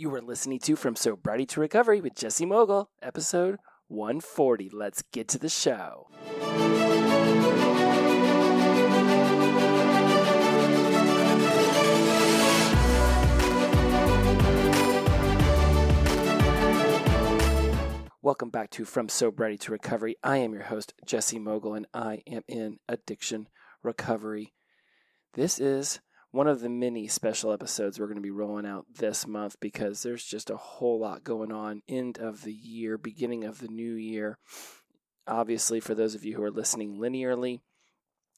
You are listening to From Sobriety to Recovery with Jesse Mogul, episode 140. Let's get to the show. Welcome back to From Sobriety to Recovery. I am your host, Jesse Mogul, and I am in addiction recovery. This is one of the many special episodes we're going to be rolling out this month because there's just a whole lot going on. End of the year, beginning of the new year. Obviously, for those of you who are listening linearly,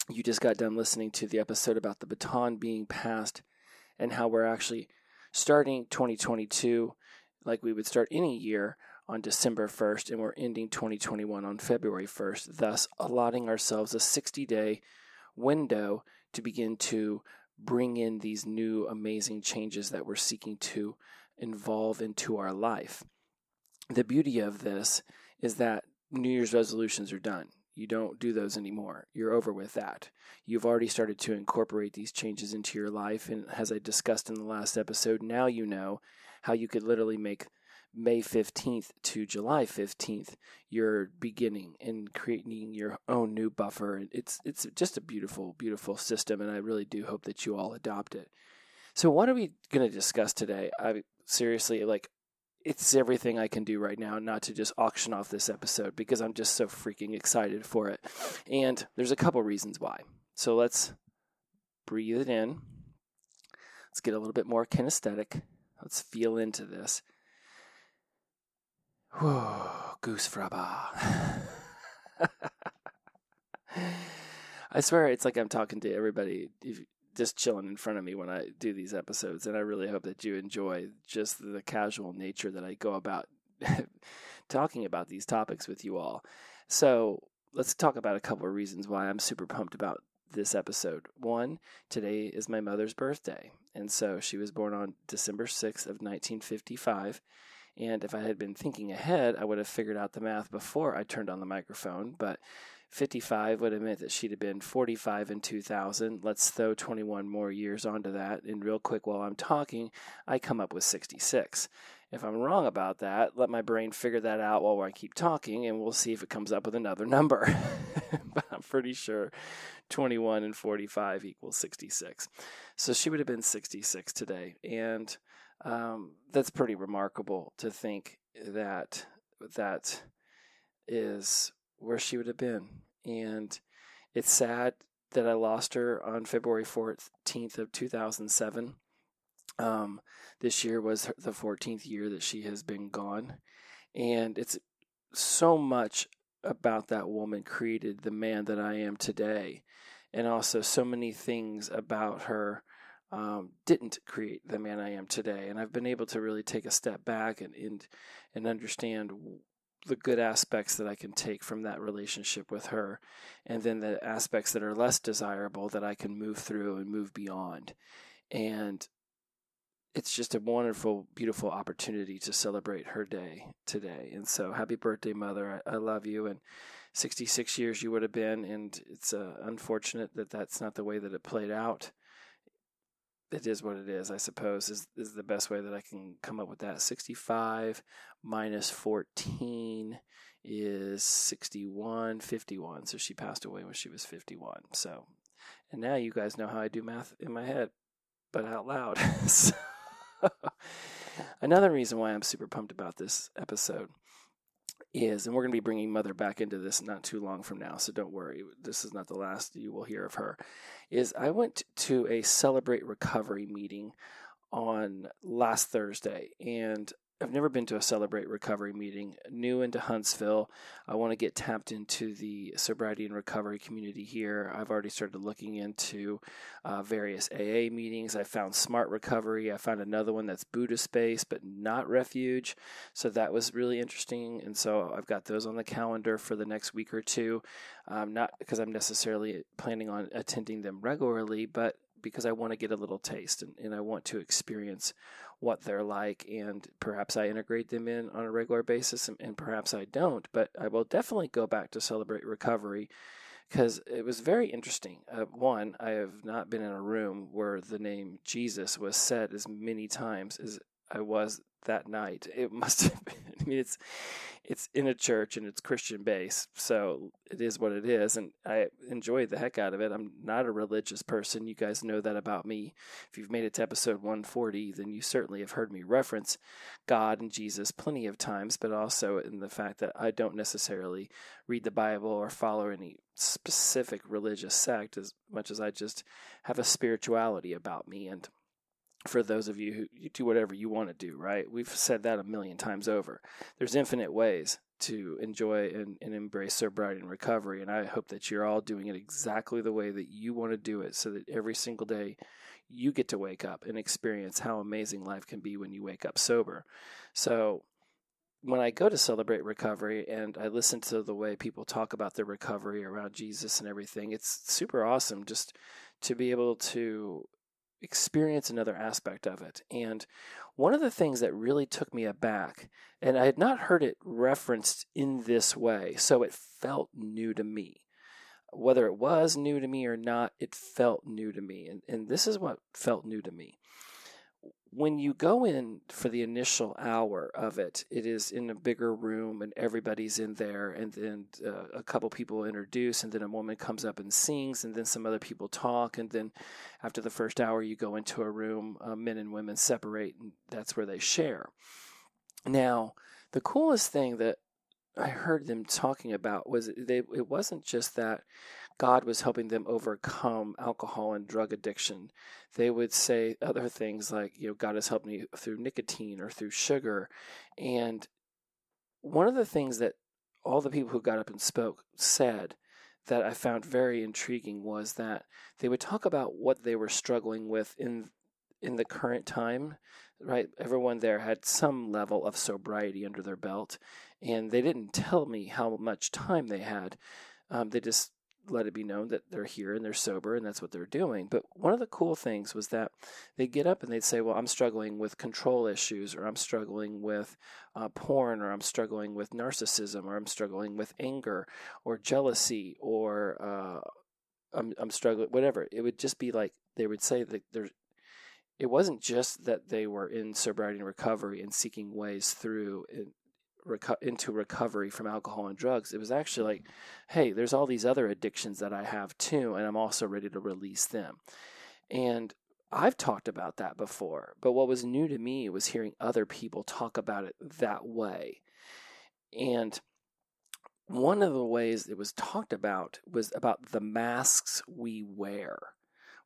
you just got done listening to the episode about the baton being passed and how we're actually starting 2022 like we would start any year on December 1st, and we're ending 2021 on February 1st, thus allotting ourselves a 60 day window to begin to bring in these new amazing changes that we're seeking to involve into our life. The beauty of this is that New Year's resolutions are done. You don't do those anymore. You're over with that. You've already started to incorporate these changes into your life. And as I discussed in the last episode, now you know how you could literally make May 15th to July 15th you're beginning and creating your own new buffer. And it's it's just a beautiful beautiful system and I really do hope that you all adopt it. So what are we going to discuss today? I seriously like it's everything I can do right now not to just auction off this episode because I'm just so freaking excited for it. And there's a couple reasons why. So let's breathe it in. Let's get a little bit more kinesthetic. Let's feel into this. Goosfraba. I swear it's like I'm talking to everybody just chilling in front of me when I do these episodes. And I really hope that you enjoy just the casual nature that I go about talking about these topics with you all. So let's talk about a couple of reasons why I'm super pumped about this episode. One, today is my mother's birthday. And so she was born on December 6th of 1955. And if I had been thinking ahead, I would have figured out the math before I turned on the microphone. But 55 would have meant that she'd have been 45 in 2000. Let's throw 21 more years onto that. And real quick, while I'm talking, I come up with 66. If I'm wrong about that, let my brain figure that out while I keep talking, and we'll see if it comes up with another number. but I'm pretty sure 21 and 45 equals 66. So she would have been 66 today. And um, that's pretty remarkable to think that that is where she would have been. And it's sad that I lost her on February 14th of 2007. Um, this year was the 14th year that she has been gone. And it's so much about that woman created the man that I am today. And also so many things about her um, didn't create the man I am today. And I've been able to really take a step back and, and, and understand the good aspects that I can take from that relationship with her, and then the aspects that are less desirable that I can move through and move beyond. And it's just a wonderful, beautiful opportunity to celebrate her day today. And so, happy birthday, Mother. I, I love you. And 66 years you would have been, and it's uh, unfortunate that that's not the way that it played out it is what it is, I suppose, is, is the best way that I can come up with that. 65 minus 14 is 61, 51. So she passed away when she was 51. So, and now you guys know how I do math in my head, but out loud. so, another reason why I'm super pumped about this episode is, and we're going to be bringing Mother back into this not too long from now, so don't worry. This is not the last you will hear of her. Is I went to a Celebrate Recovery meeting on last Thursday, and I've never been to a Celebrate Recovery meeting. New into Huntsville. I want to get tapped into the sobriety and recovery community here. I've already started looking into uh, various AA meetings. I found Smart Recovery. I found another one that's Buddha Space, but not refuge. So that was really interesting. And so I've got those on the calendar for the next week or two. Um, not because I'm necessarily planning on attending them regularly, but because I want to get a little taste and, and I want to experience what they're like, and perhaps I integrate them in on a regular basis, and, and perhaps I don't. But I will definitely go back to celebrate recovery because it was very interesting. Uh, one, I have not been in a room where the name Jesus was said as many times as I was that night. It must have been. I mean, it's it's in a church and it's Christian based, so it is what it is, and I enjoyed the heck out of it. I'm not a religious person. You guys know that about me. If you've made it to episode 140, then you certainly have heard me reference God and Jesus plenty of times, but also in the fact that I don't necessarily read the Bible or follow any specific religious sect as much as I just have a spirituality about me and for those of you who you do whatever you want to do, right? We've said that a million times over. There's infinite ways to enjoy and, and, embrace sobriety and recovery. And I hope that you're all doing it exactly the way that you want to do it so that every single day you get to wake up and experience how amazing life can be when you wake up sober. So when I go to celebrate recovery and I listen to the way people talk about their recovery around Jesus and everything, it's super awesome just to be able to experience another aspect of it. And one of the things that really took me aback, and I had not heard it referenced in this way, so it felt new to me. Whether it was new to me or not, it felt new to me. And, and this is what felt new to me when you go in for the initial hour of it, it is in a bigger room and everybody's in there, and then uh, a couple people introduce, and then a woman comes up and sings, and then some other people talk, and then after the first hour, you go into a room, uh, men and women separate, and that's where they share. Now, the coolest thing that I heard them talking about was they it wasn't just that God was helping them overcome alcohol and drug addiction. They would say other things like, you know, God has helped me through nicotine or through sugar. And one of the things that all the people who got up and spoke said that I found very intriguing was that they would talk about what they were struggling with in in the current time, right? Everyone there had some level of sobriety under their belt, and they didn't tell me how much time they had. Um, they just let it be known that they're here and they're sober and that's what they're doing. But one of the cool things was that they'd get up and they'd say, Well, I'm struggling with control issues, or I'm struggling with uh, porn, or I'm struggling with narcissism, or I'm struggling with anger, or jealousy, or uh, I'm, I'm struggling, whatever. It would just be like they would say that there's it wasn't just that they were in sobriety and recovery and seeking ways through reco- into recovery from alcohol and drugs. It was actually like, hey, there's all these other addictions that I have too, and I'm also ready to release them. And I've talked about that before, but what was new to me was hearing other people talk about it that way. And one of the ways it was talked about was about the masks we wear,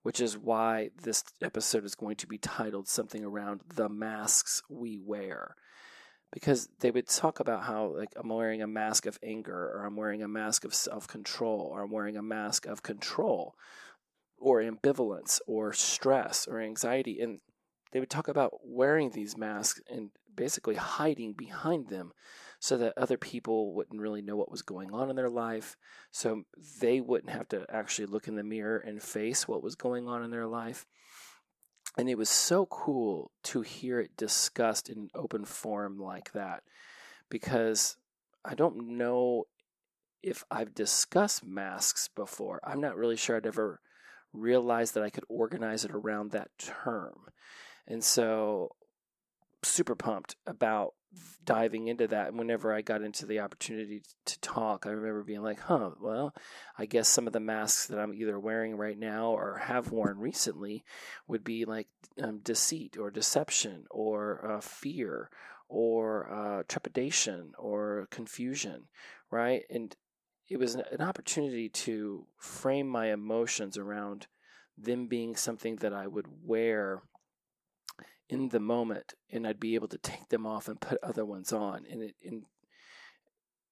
which is why this episode is going to be titled something around the masks we wear because they would talk about how like I'm wearing a mask of anger or I'm wearing a mask of self-control or I'm wearing a mask of control or ambivalence or stress or anxiety. And they would talk about wearing these masks and basically hiding behind them so that other people wouldn't really know what was going on in their life. So they wouldn't have to actually look in the mirror and face what was going on in their life and it was so cool to hear it discussed in an open forum like that because I don't know if I've discussed masks before. I'm not really sure I'd ever realized that I could organize it around that term. And so, super pumped about diving into that. And whenever I got into the opportunity to talk, I remember being like, huh, well, I guess some of the masks that I'm either wearing right now or have worn recently would be like um, deceit or deception or uh, fear or uh, trepidation or confusion, right? And it was an opportunity to frame my emotions around them being something that I would wear in the moment and I'd be able to take them off and put other ones on. And, it, and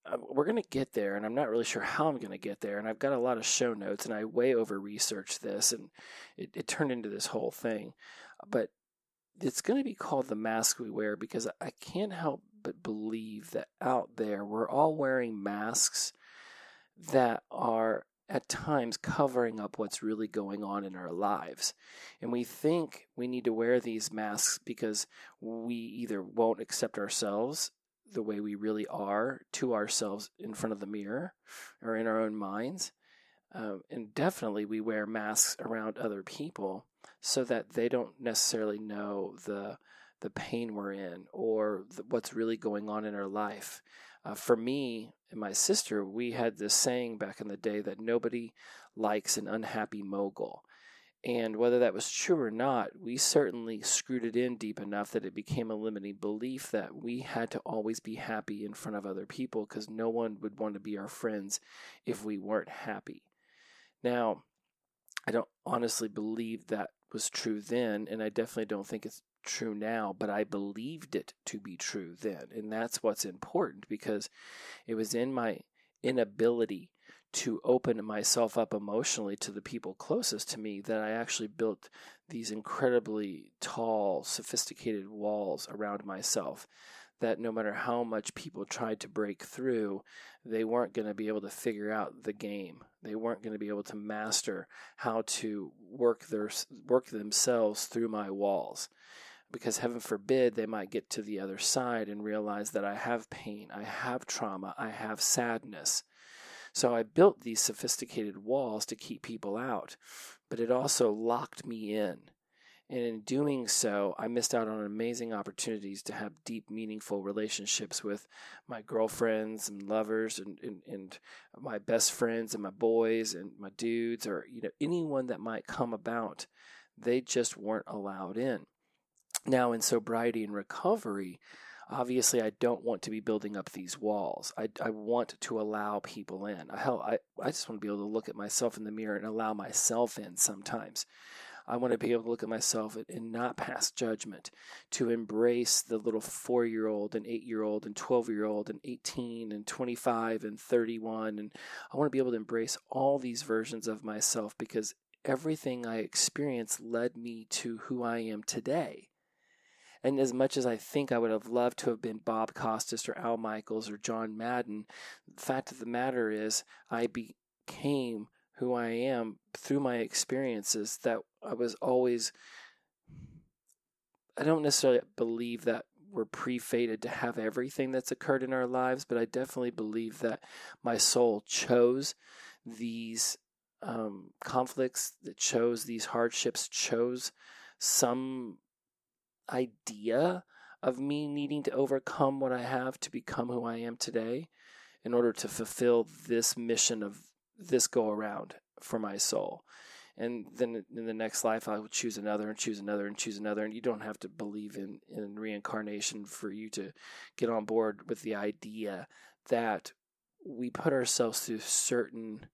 uh, we're going to get there, and I'm not really sure how I'm going to get there. And I've got a lot of show notes, and I way over researched this, and it, it turned into this whole thing. But it's going to be called the mask we wear because I can't help but believe that out there we're all wearing masks that are at times covering up what's really going on in our lives. And we think we need to wear these masks because we either won't accept ourselves the way we really are to ourselves in front of the mirror or in our own minds. Um, and definitely we wear masks around other people so that they don't necessarily know the the pain we're in or the, what's really going on in our life. Uh, for me and my sister, we had this saying back in the day that nobody likes an unhappy mogul. And whether that was true or not, we certainly screwed it in deep enough that it became a limiting belief that we had to always be happy in front of other people because no one would want to be our friends if we weren't happy. Now, I don't honestly believe that was true then, and I definitely don't think it's true now, but I believed it to be true then. And that's what's important because it was in my inability to open myself up emotionally to the people closest to me that I actually built these incredibly tall, sophisticated walls around myself. That no matter how much people tried to break through, they weren't going to be able to figure out the game. They weren't going to be able to master how to work their work themselves through my walls because heaven forbid they might get to the other side and realize that I have pain, I have trauma, I have sadness. So I built these sophisticated walls to keep people out, but it also locked me in. And in doing so, I missed out on amazing opportunities to have deep, meaningful relationships with my girlfriends and lovers and, and, and my best friends and my boys and my dudes or you know anyone that might come about. They just weren't allowed in. Now, in sobriety and recovery, obviously I don't want to be building up these walls. I, I want to allow people in. Hell, I, I just want to be able to look at myself in the mirror and allow myself in sometimes. I want to be able to look at myself and not pass judgment, to embrace the little four year old and eight year old and 12 year old and 18 and 25 and 31. And I want to be able to embrace all these versions of myself because everything I experienced led me to who I am today. And as much as I think I would have loved to have been Bob Costas or Al Michaels or John Madden, the fact of the matter is I became who I am through my experiences that I was always I don't necessarily believe that we're pre-fated to have everything that's occurred in our lives, but I definitely believe that my soul chose these um, conflicts, that chose these hardships, chose some idea of me needing to overcome what I have to become who I am today in order to fulfill this mission of this go around for my soul. And then in the next life, I will choose another and choose another and choose another. And you don't have to believe in, in reincarnation for you to get on board with the idea that we put ourselves through certain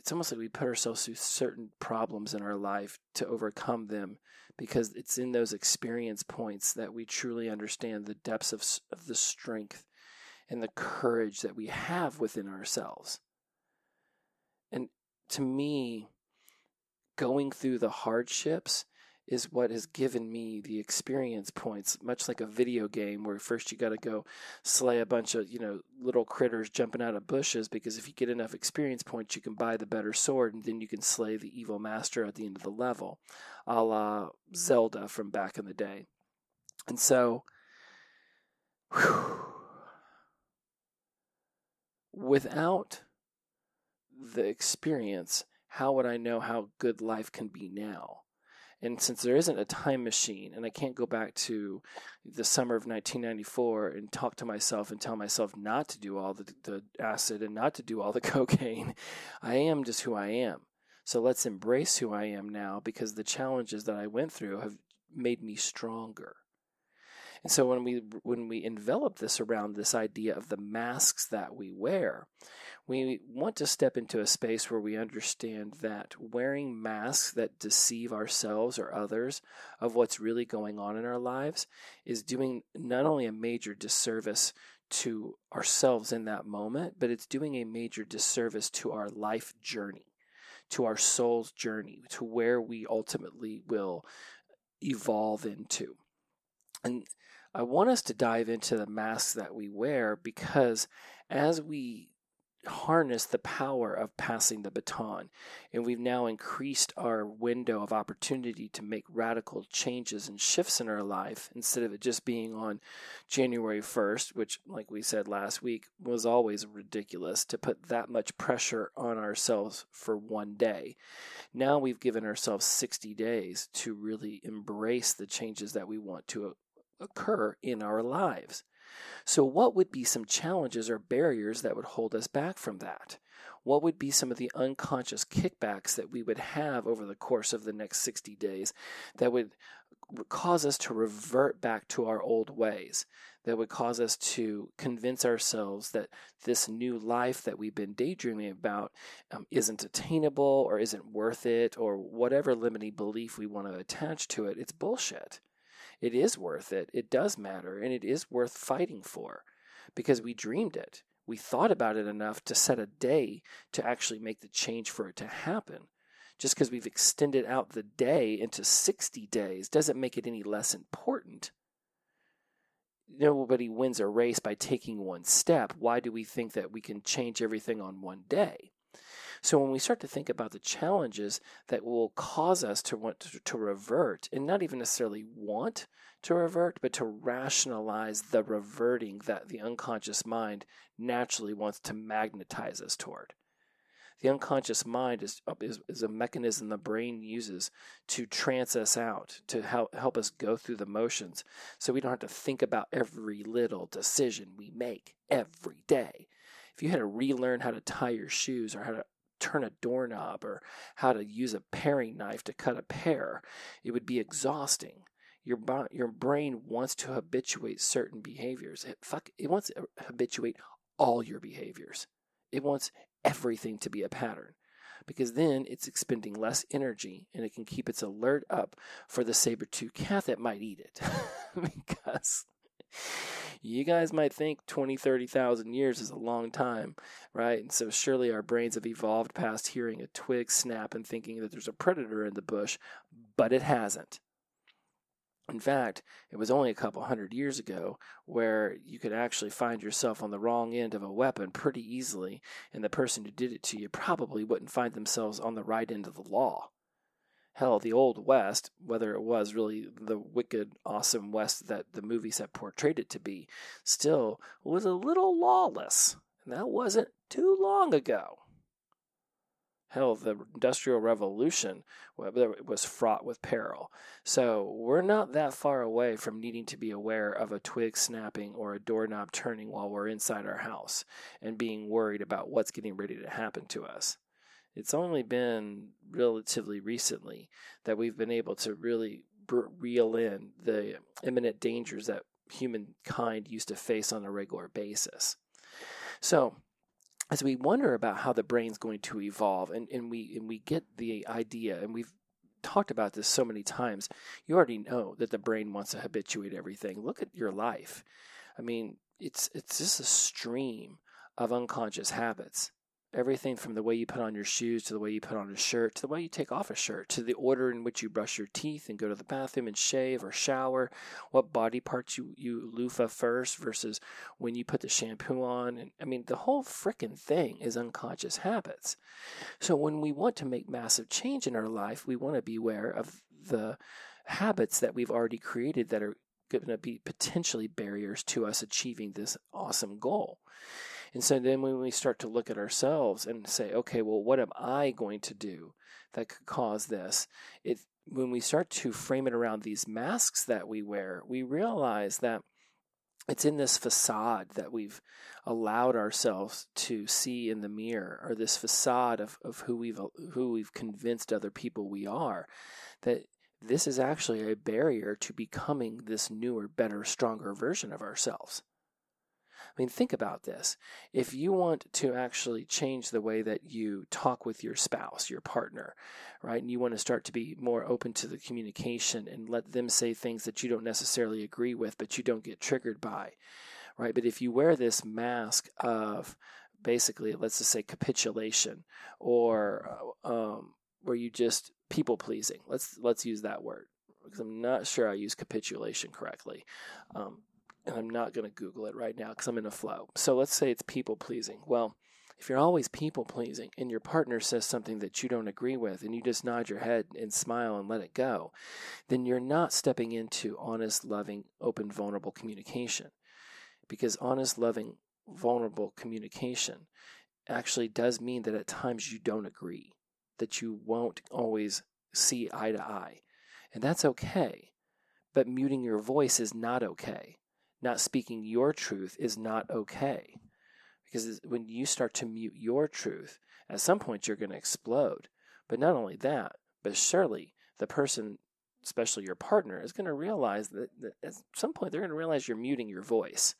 it's almost like we put ourselves through certain problems in our life to overcome them because it's in those experience points that we truly understand the depths of, of the strength and the courage that we have within ourselves. And to me, going through the hardships is what has given me the experience points, much like a video game where first you got to go slay a bunch of, you know, little critters jumping out of bushes because if you get enough experience points, you can buy the better sword and then you can slay the evil master at the end of the level, a la Zelda from back in the day. And so, whew, without the experience, how would I know how good life can be now? And since there isn't a time machine, and I can't go back to the summer of 1994 and talk to myself and tell myself not to do all the, the acid and not to do all the cocaine, I am just who I am. So let's embrace who I am now because the challenges that I went through have made me stronger. And so when we when we envelop this around this idea of the masks that we wear, we want to step into a space where we understand that wearing masks that deceive ourselves or others of what's really going on in our lives is doing not only a major disservice to ourselves in that moment, but it's doing a major disservice to our life journey, to our soul's journey, to where we ultimately will evolve into. And I want us to dive into the masks that we wear because as we harness the power of passing the baton. And we've now increased our window of opportunity to make radical changes and shifts in our life instead of it just being on January 1st, which, like we said last week, was always ridiculous to put that much pressure on ourselves for one day. Now we've given ourselves 60 days to really embrace the changes that we want to occur in our lives. So, what would be some challenges or barriers that would hold us back from that? What would be some of the unconscious kickbacks that we would have over the course of the next 60 days that would cause us to revert back to our old ways? That would cause us to convince ourselves that this new life that we've been daydreaming about um, isn't attainable or isn't worth it or whatever limiting belief we want to attach to it. It's bullshit it is worth it. It does matter, and it is worth fighting for because we dreamed it. We thought about it enough to set a day to actually make the change for it to happen. Just because we've extended out the day into 60 days doesn't make it any less important. Nobody wins a race by taking one step. Why do we think that we can change everything on one day? So when we start to think about the challenges that will cause us to want to, to revert, and not even necessarily want to revert, but to rationalize the reverting that the unconscious mind naturally wants to magnetize us toward. The unconscious mind is, uh, is, is, a mechanism the brain uses to trance us out, to help, help us go through the motions, so we don't have to think about every little decision we make every day. If you had to relearn how to tie your shoes or how to turn a doorknob or how to use a paring knife to cut a pear. It would be exhausting. Your your brain wants to habituate certain behaviors. It fuck it wants to habituate all your behaviors. It wants everything to be a pattern because then it's expending less energy and it can keep its alert up for the saber-tooth cat that might eat it. because you guys might think 20, 30,000 years is a long time, right? And so surely our brains have evolved past hearing a twig snap and thinking that there's a predator in the bush, but it hasn't. In fact, it was only a couple hundred years ago where you could actually find yourself on the wrong end of a weapon pretty easily, and the person who did it to you probably wouldn't find themselves on the right end of the law. Hell, the Old West, whether it was really the wicked, awesome West that the movies have portrayed it to be, still was a little lawless. And that wasn't too long ago. Hell, the Industrial Revolution was fraught with peril. So we're not that far away from needing to be aware of a twig snapping or a doorknob turning while we're inside our house and being worried about what's getting ready to happen to us it's only been relatively recently that we've been able to really reel in the imminent dangers that humankind used to face on a regular basis. So, as we wonder about how the brain's going to evolve, and, and we and we get the idea, and we've talked about this so many times, you already know that the brain wants to habituate everything. Look at your life. I mean, it's it's just a stream of unconscious habits everything from the way you put on your shoes to the way you put on a shirt to the way you take off a shirt to the order in which you brush your teeth and go to the bathroom and shave or shower what body parts you, you loofah first versus when you put the shampoo on. And i mean the whole freaking thing is unconscious habits. So when we want to make massive change in our life we want to be aware of the habits that we've already created that are going to be potentially barriers to us achieving this awesome goal and so then when we start to look at ourselves and say, okay, well, what am I going to do that could cause this? It when we start to frame it around these masks that we wear, we realize that it's in this facade that we've allowed ourselves to see in the mirror, or this facade of, of who we've who we've convinced other people we are, that this is actually a barrier to becoming this newer, better, stronger version of ourselves. I mean, think about this. If you want to actually change the way that you talk with your spouse, your partner, right, and you want to start to be more open to the communication and let them say things that you don't necessarily agree with, but you don't get triggered by, right? But if you wear this mask of basically, let's just say capitulation or uh, um, where you just people pleasing, let's let's use that word because I'm not sure I use capitulation correctly. Um, I'm not going to Google it right now because I'm in a flow. So let's say it's people pleasing. Well, If you're always people pleasing and your partner says something that you don't agree with and you just nod your head and smile and let it go, then you're not stepping into honest, loving, open, vulnerable communication. Because honest, loving, vulnerable communication actually does mean that at times you don't agree, that you won't always see eye to eye. And that's okay. But muting your voice is not okay. Not speaking your truth is not okay. Because when you start to mute your truth, at some point you're going to explode. But not only that, but surely the person, especially your partner, is going to realize that, that at some point they're going to realize you're muting your voice,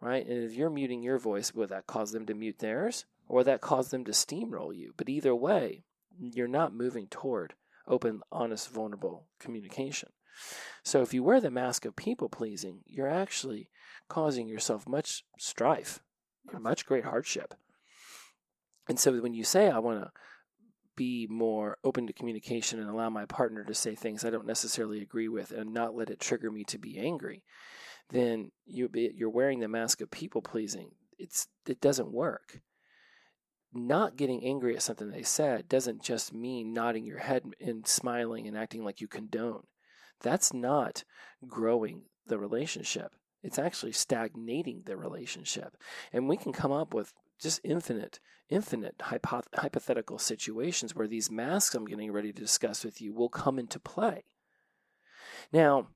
right? And if you're muting your voice, will that cause them to mute theirs? Or will that cause them to steamroll you? But either way, you're not moving toward open, honest, vulnerable communication. So if you wear the mask of people pleasing, you're actually causing yourself much strife, much great hardship. And so when you say, I want to be more open to communication and allow my partner to say things I don't necessarily agree with and not let it trigger me to be angry, then you, you're wearing the mask of people pleasing. It's, it doesn't work not getting angry at something they said doesn't just mean nodding your head and smiling and acting like you condone. That's not growing the relationship. It's actually stagnating the relationship. And we can come up with just infinite, infinite hypo- hypothetical situations where these masks I'm getting ready to discuss with you will come into play. Now,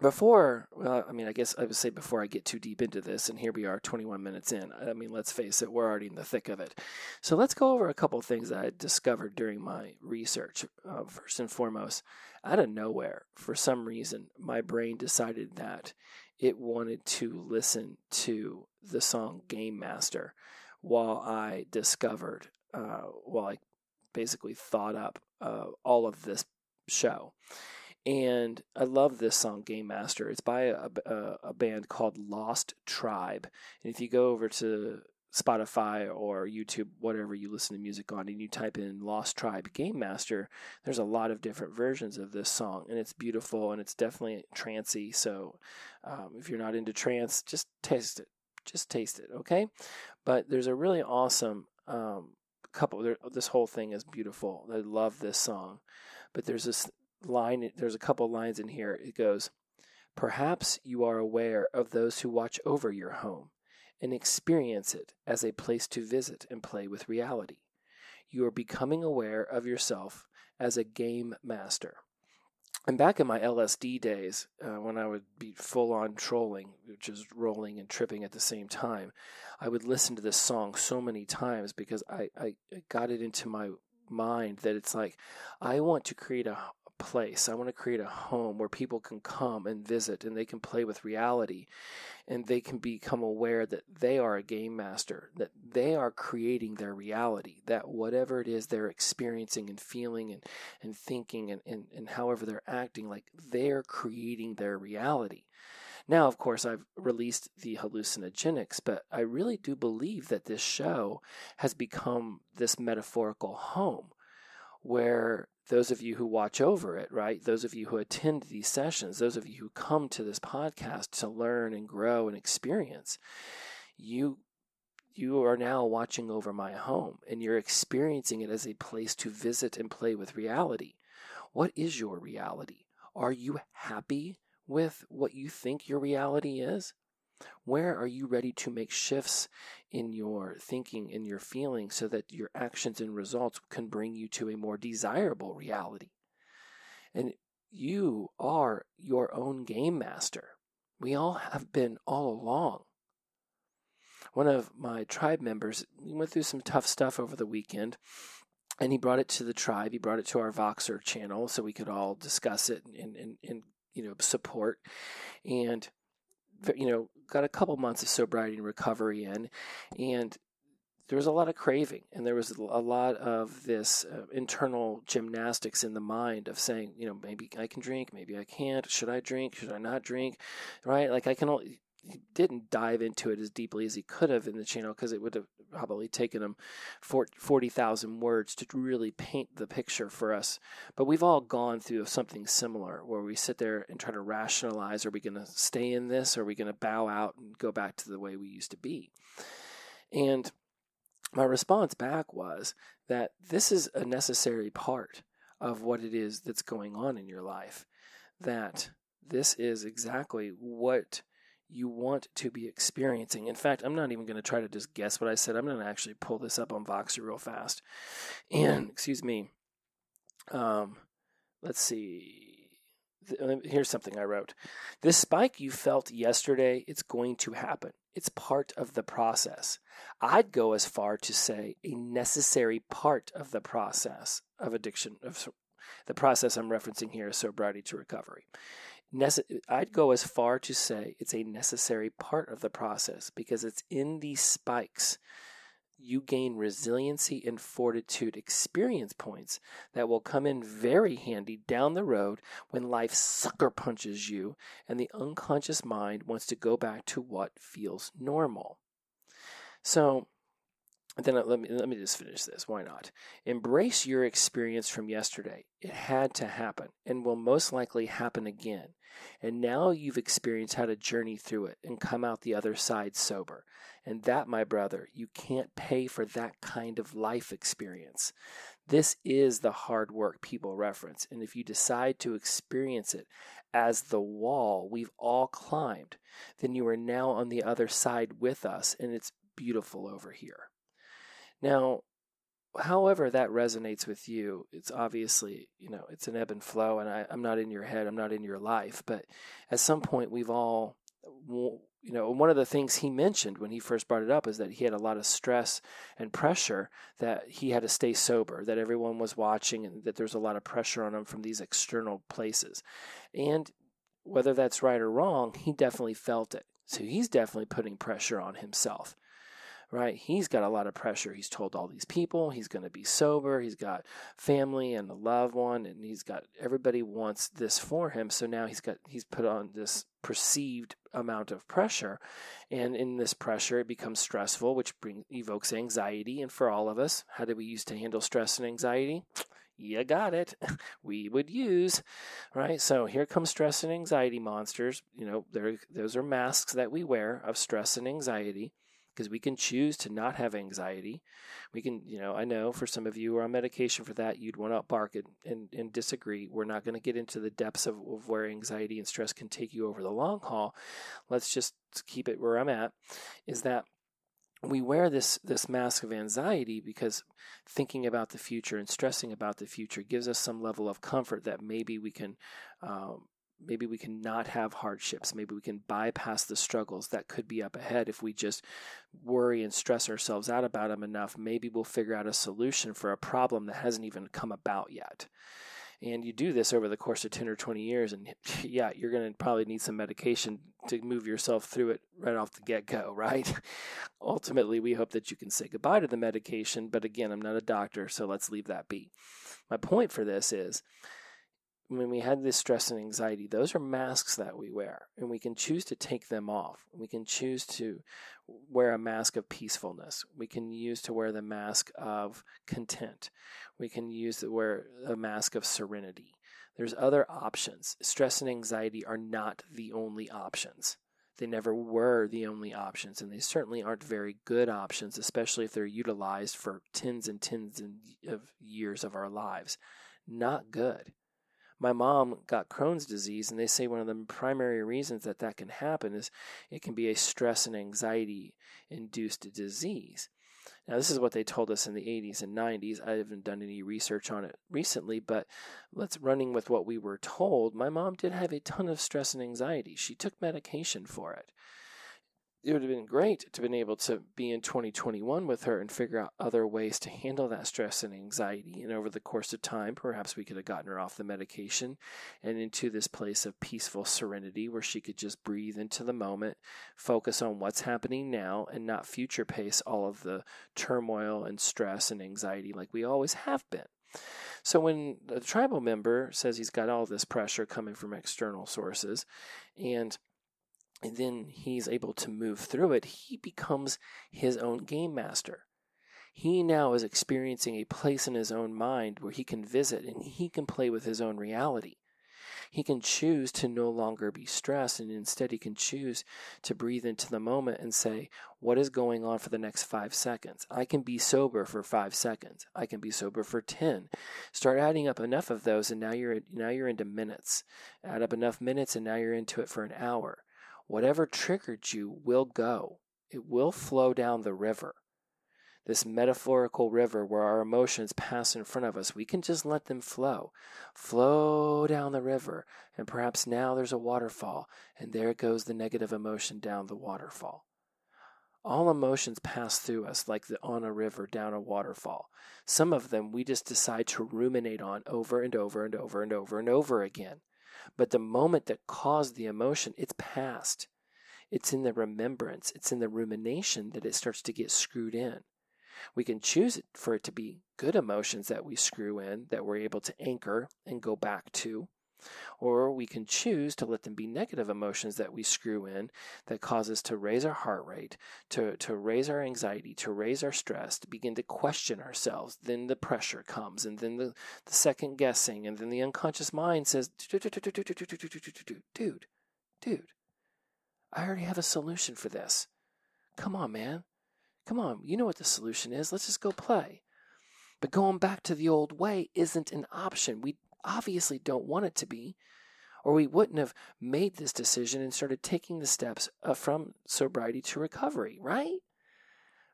before, well, I mean, I guess I would say before I get too deep into this, and here we are 21 minutes in. I mean, let's face it, we're already in the thick of it. So let's go over a couple things that I discovered during my research. Uh, first and foremost, out of nowhere, for some reason, my brain decided that it wanted to listen to the song Game Master while I discovered, uh, while I basically thought up uh, all of this show. And I love this song, Game Master. It's by a, a, a, band called Lost Tribe. And if you go over to Spotify or YouTube, whatever you listen to music on, and you type in Lost Tribe Game Master, there's a lot of different versions of this song. And it's beautiful and it's definitely trancy. So um, if you're not into trance, just taste it. Just taste it, okay? But there's a really awesome um, couple. This whole thing is beautiful. I love this song. But there's this line, there's a couple lines in here. It goes, Perhaps you are aware of those who watch over your home and experience it as a place to visit and play with reality. You are becoming aware of yourself as a game master. And back in my LSD days, uh, when I would be full on trolling, which is rolling and tripping at the same time, I would listen to this song so many times because I, I got it into my mind that it's like, I want to create a, place. I want to create a home where people can come and visit and they can play with reality and they can become aware that they are a game master, that they are creating their reality, that whatever it is they're experiencing and feeling and, and thinking and, and, and however they're acting, like they're creating their reality. Now, of course, I've released the hallucinogenics, but I really do believe that this show has become this metaphorical home where those of you who watch over it, right? Those of you who attend these sessions, those of you who come to this podcast to learn and grow and experience, you you are now watching over my home and you're experiencing it as a place to visit and play with reality. What is your reality? Are you happy with what you think your reality is? Where are you ready to make shifts in your thinking, in your feeling, so that your actions and results can bring you to a more desirable reality? And you are your own game master. We all have been all along. One of my tribe members we went through some tough stuff over the weekend, and he brought it to the tribe. He brought it to our Voxer channel so we could all discuss it and, and, and you know support. And you know, got a couple months of sobriety and recovery in, and there was a lot of craving, and there was a lot of this uh, internal gymnastics in the mind of saying, you know, maybe I can drink, maybe I can't. Should I drink? Should I not drink? Right? Like I can only he didn't dive into it as deeply as he could have in the channel because it would have probably taken him 40,000 words to really paint the picture for us. But we've all gone through something similar where we sit there and try to rationalize are we going to stay in this? Or are we going to bow out and go back to the way we used to be? And my response back was that this is a necessary part of what it is that's going on in your life. That this is exactly what you want to be experiencing. In fact, I'm not even going to try to just guess what I said. I'm going to actually pull this up on Voxer real fast. And, excuse me, um, let's see. Here's something I wrote. This spike you felt yesterday, it's going to happen. It's part of the process. I'd go as far to say a necessary part of the process of addiction, of the process I'm referencing here is sobriety to recovery. I'd go as far to say it's a necessary part of the process because it's in these spikes you gain resiliency and fortitude experience points that will come in very handy down the road when life sucker punches you and the unconscious mind wants to go back to what feels normal. So, then let me let me just finish this. Why not? Embrace your experience from yesterday. It had to happen and will most likely happen again. And now you've experienced how to journey through it and come out the other side sober. And that, my brother, you can't pay for that kind of life experience. This is the hard work people reference. And if you decide to experience it as the wall we've all climbed, then you are now on the other side with us, and it's beautiful over here. Now, however that resonates with you, it's obviously, you know, it's an ebb and flow, and I, I'm not in your head, I'm not in your life, but at some point we've all, you know, one of the things he mentioned when he first brought it up is that he had a lot of stress and pressure that he had to stay sober, that everyone was watching, and that there's a lot of pressure on him from these external places. And whether that's right or wrong, he definitely felt it. So he's definitely putting pressure on himself right? He's got a lot of pressure. He's told all these people he's going to be sober. He's got family and a loved one, and he's got everybody wants this for him. So now he's got he's put on this perceived amount of pressure, and in this pressure, it becomes stressful, which bring, evokes anxiety. And for all of us, how do we used to handle stress and anxiety? you got it. We would use, right? So here comes stress and anxiety monsters. You know, those are masks that we wear of stress and anxiety because we can choose to not have anxiety. We can, you know, I know for some of you who are on medication for that, you'd want to bark and, and, and disagree. We're not going to get into the depths of, of where anxiety and stress can take you over the long haul. Let's just keep it where I'm at. Is that we wear this this mask of anxiety because thinking about the future and stressing about the future gives us some level of comfort that maybe we can um, maybe we can not have hardships. Maybe we can bypass the struggles that could be up ahead if we just worry and stress ourselves out about them enough. Maybe we'll figure out a solution for a problem that hasn't even come about yet. And you do this over the course of 10 or 20 years, and yeah, you're going to probably need some medication to move yourself through it right off the get go, right? Ultimately, we hope that you can say goodbye to the medication, but again, I'm not a doctor, so let's leave that be. My point for this is when we had this stress and anxiety, those are masks that we wear, and we can choose to take them off. We can choose to wear a mask of peacefulness. We can use to wear the mask of content. We can use to wear a mask of serenity. There's other options. Stress and anxiety are not the only options. They never were the only options, and they certainly aren't very good options, especially if they're utilized for tens and tens of years of our lives. Not good my mom got Crohn's disease, and they say one of the primary reasons that that can happen is it can be a stress and anxiety induced disease. Now, this is what they told us in the 80s and 90s. I haven't done any research on it recently, but let's running with what we were told. My mom did have a ton of stress and anxiety. She took medication for it it would have been great to been able to be in 2021 with her and figure out other ways to handle that stress and anxiety. And over the course of time, perhaps we could have gotten her off the medication and into this place of peaceful serenity where she could just breathe into the moment, focus on what's happening now, and not future pace all of the turmoil and stress and anxiety like we always have been. So when a tribal member says he's got all this pressure coming from external sources and and then he's able to move through it, he becomes his own game master. He now is experiencing a place in his own mind where he can visit and he can play with his own reality. He can choose to no longer be stressed and instead he can choose to breathe into the moment and say, What is going on for the next five seconds? I can be sober for five seconds. I can be sober for 10. Start adding up enough of those and now you're, now you're into minutes. Add up enough minutes and now you're into it for an hour. Whatever triggered you will go, it will flow down the river this metaphorical river where our emotions pass in front of us, we can just let them flow. Flow down the river, and perhaps now there's a waterfall, and there goes the negative emotion down the waterfall. All emotions pass through us like the, on a river down a waterfall. Some of them we just decide to ruminate on over and over and over and over and over again. But the moment that caused the emotion, it's past. It's in the remembrance, it's in the rumination that it starts to get screwed in. We can choose for it to be good emotions that we screw in, that we're able to anchor and go back to. Or we can choose to let them be negative emotions that we screw in that cause us to raise our heart rate, to, to raise our anxiety, to raise our stress, to begin to question ourselves. Then the pressure comes, and then the, the second guessing, and then the unconscious mind says, dude, dude, I already have a solution for this. Come on, man. Come on, you know what the solution is. Let's just go play. But going back to the old way isn't an option. We obviously don't want it to be, or we wouldn't have made this decision and started taking the steps uh, from sobriety to recovery, right?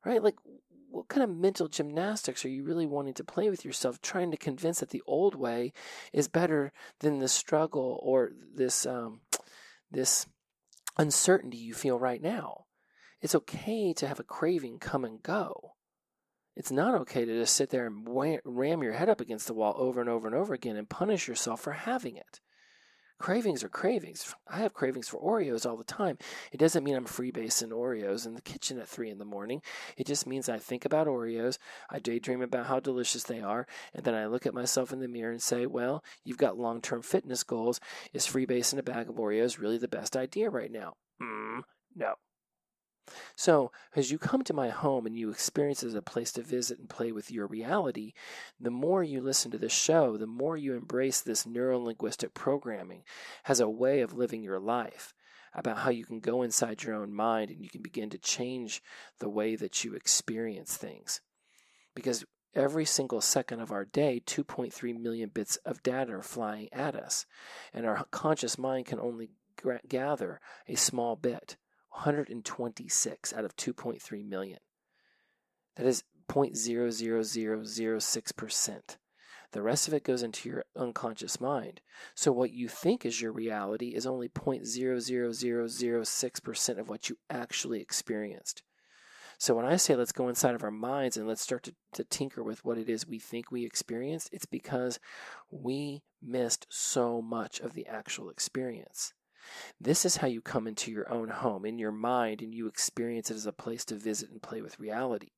Right? Like, what kind of mental gymnastics are you really wanting to play with yourself, trying to convince that the old way is better than the struggle or this um, this uncertainty you feel right now? It's okay to have a craving come and go. It's not okay to just sit there and ram your head up against the wall over and over and over again and punish yourself for having it. Cravings are cravings. I have cravings for Oreos all the time. It doesn't mean I'm freebasing Oreos in the kitchen at 3 in the morning. It just means I think about Oreos, I daydream about how delicious they are, and then I look at myself in the mirror and say, well, you've got long term fitness goals. Is freebasing a bag of Oreos really the best idea right now? Mm, no. So, as you come to my home and you experience as a place to visit and play with your reality, the more you listen to this show, the more you embrace this neurolinguistic programming as a way of living your life, about how you can go inside your own mind and you can begin to change the way that you experience things. Because every single second of our day, 2.3 million bits of data are flying at us, and our conscious mind can only gather a small bit. 126 out of 2.3 million. That is 0.00006%. The rest of it goes into your unconscious mind. So what you think is your reality is only 0.00006% of what you actually experienced. So when I say let's go inside of our minds and let's start to, to tinker with what it is we think we experienced, it's because we missed so much of the actual experience. This is how you come into your own home, in your mind, and you experience it as a place to visit and play with reality.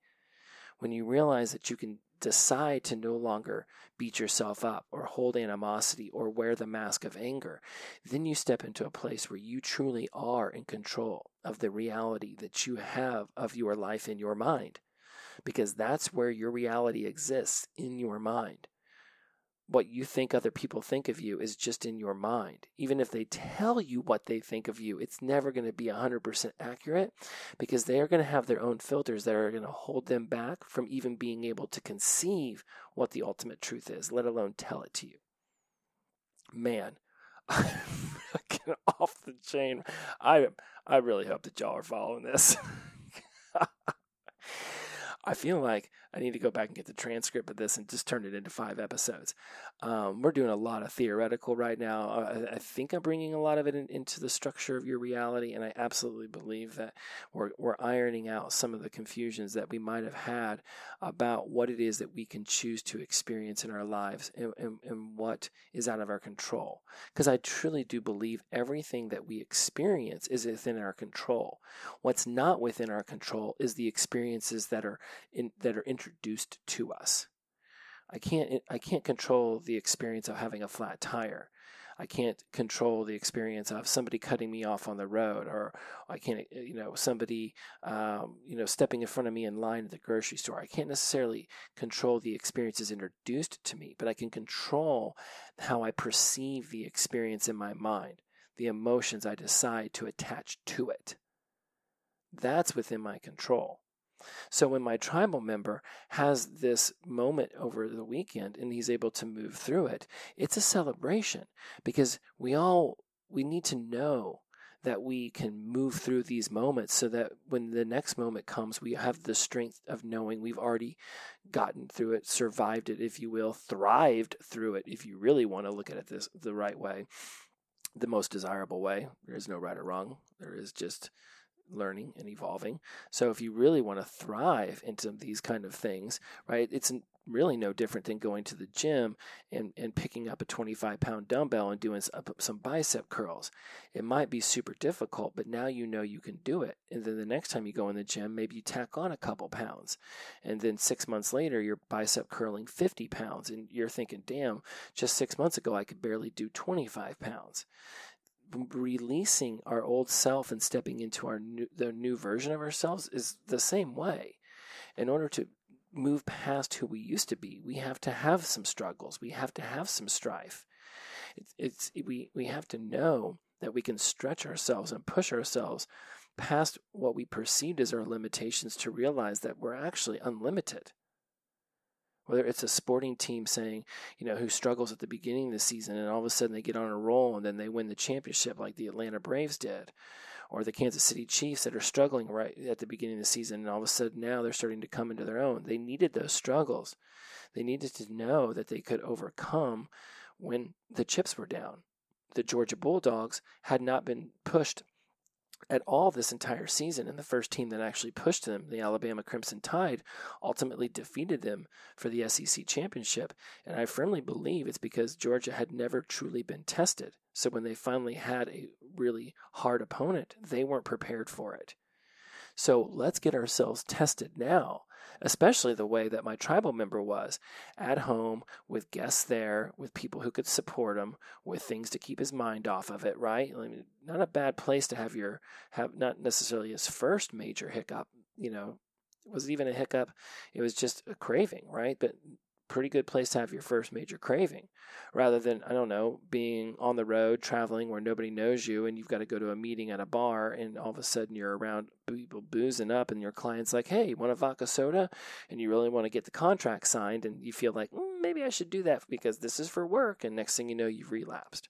When you realize that you can decide to no longer beat yourself up or hold animosity or wear the mask of anger, then you step into a place where you truly are in control of the reality that you have of your life in your mind. Because that's where your reality exists in your mind what you think other people think of you is just in your mind. Even if they tell you what they think of you, it's never going to be 100% accurate because they are going to have their own filters that are going to hold them back from even being able to conceive what the ultimate truth is, let alone tell it to you. Man, I'm off the chain. I I really hope that y'all are following this. I feel like I need to go back and get the transcript of this and just turn it into five episodes. Um, we're doing a lot of theoretical right now. I, I think I'm bringing a lot of it in, into the structure of your reality, and I absolutely believe that we're, we're ironing out some of the confusions that we might have had about what it is that we can choose to experience in our lives and, and, and what is out of our control. Because I truly do believe everything that we experience is within our control. What's not within our control is the experiences that are in, that are introduced to us. I can't I can't control the experience of having a flat tire. I can't control the experience of somebody cutting me off on the road, or I can't, you know, somebody, um, you know, stepping in front of me in line at the grocery store. I can't necessarily control the experiences introduced to me, but I can control how I perceive the experience in my mind, the emotions I decide to attach to it. That's within my control. So when my tribal member has this moment over the weekend and he's able to move through it, it's a celebration because we all we need to know that we can move through these moments so that when the next moment comes, we have the strength of knowing we've already gotten through it, survived it, if you will, thrived through it, if you really want to look at it this the right way, the most desirable way. There is no right or wrong. There is just learning and evolving. So if you really want to thrive into these kind of things, right, it's really no different than going to the gym and, and picking up a 25 pound dumbbell and doing some bicep curls. It might be super difficult, but now you know you can do it. And then the next time you go in the gym, maybe you tack on a couple pounds. And then six months later, you're bicep curling 50 pounds. And you're thinking, damn, just six months ago, I could barely do 25 pounds releasing our old self and stepping into our new, the new version of ourselves is the same way. In order to move past who we used to be, we have to have some struggles. We have to have some strife. It's, it's we we have to know that we can stretch ourselves and push ourselves past what we perceived as our limitations to realize that we're actually unlimited whether it's a sporting team saying, you know, who struggles at the beginning of the season and all of a sudden they get on a roll and then they win the championship like the Atlanta Braves did, or the Kansas City Chiefs that are struggling right at the beginning of the season and all of a sudden now they're starting to come into their own. They needed those struggles. They needed to know that they could overcome when the chips were down. The Georgia Bulldogs had not been pushed at all this entire season. And the first team that actually pushed them, the Alabama Crimson Tide, ultimately defeated them for the SEC championship. And I firmly believe it's because Georgia had never truly been tested. So when they finally had a really hard opponent, they weren't prepared for it. So let's get ourselves tested now especially the way that my tribal member was at home with guests there, with people who could support him, with things to keep his mind off of it, right? I mean, not a bad place to have your, have not necessarily his first major hiccup, you know, was it even a hiccup? It was just a craving, right? But pretty good place to have your first major craving rather than i don't know being on the road traveling where nobody knows you and you've got to go to a meeting at a bar and all of a sudden you're around people boozing up and your client's like hey want a vodka soda and you really want to get the contract signed and you feel like mm, maybe i should do that because this is for work and next thing you know you've relapsed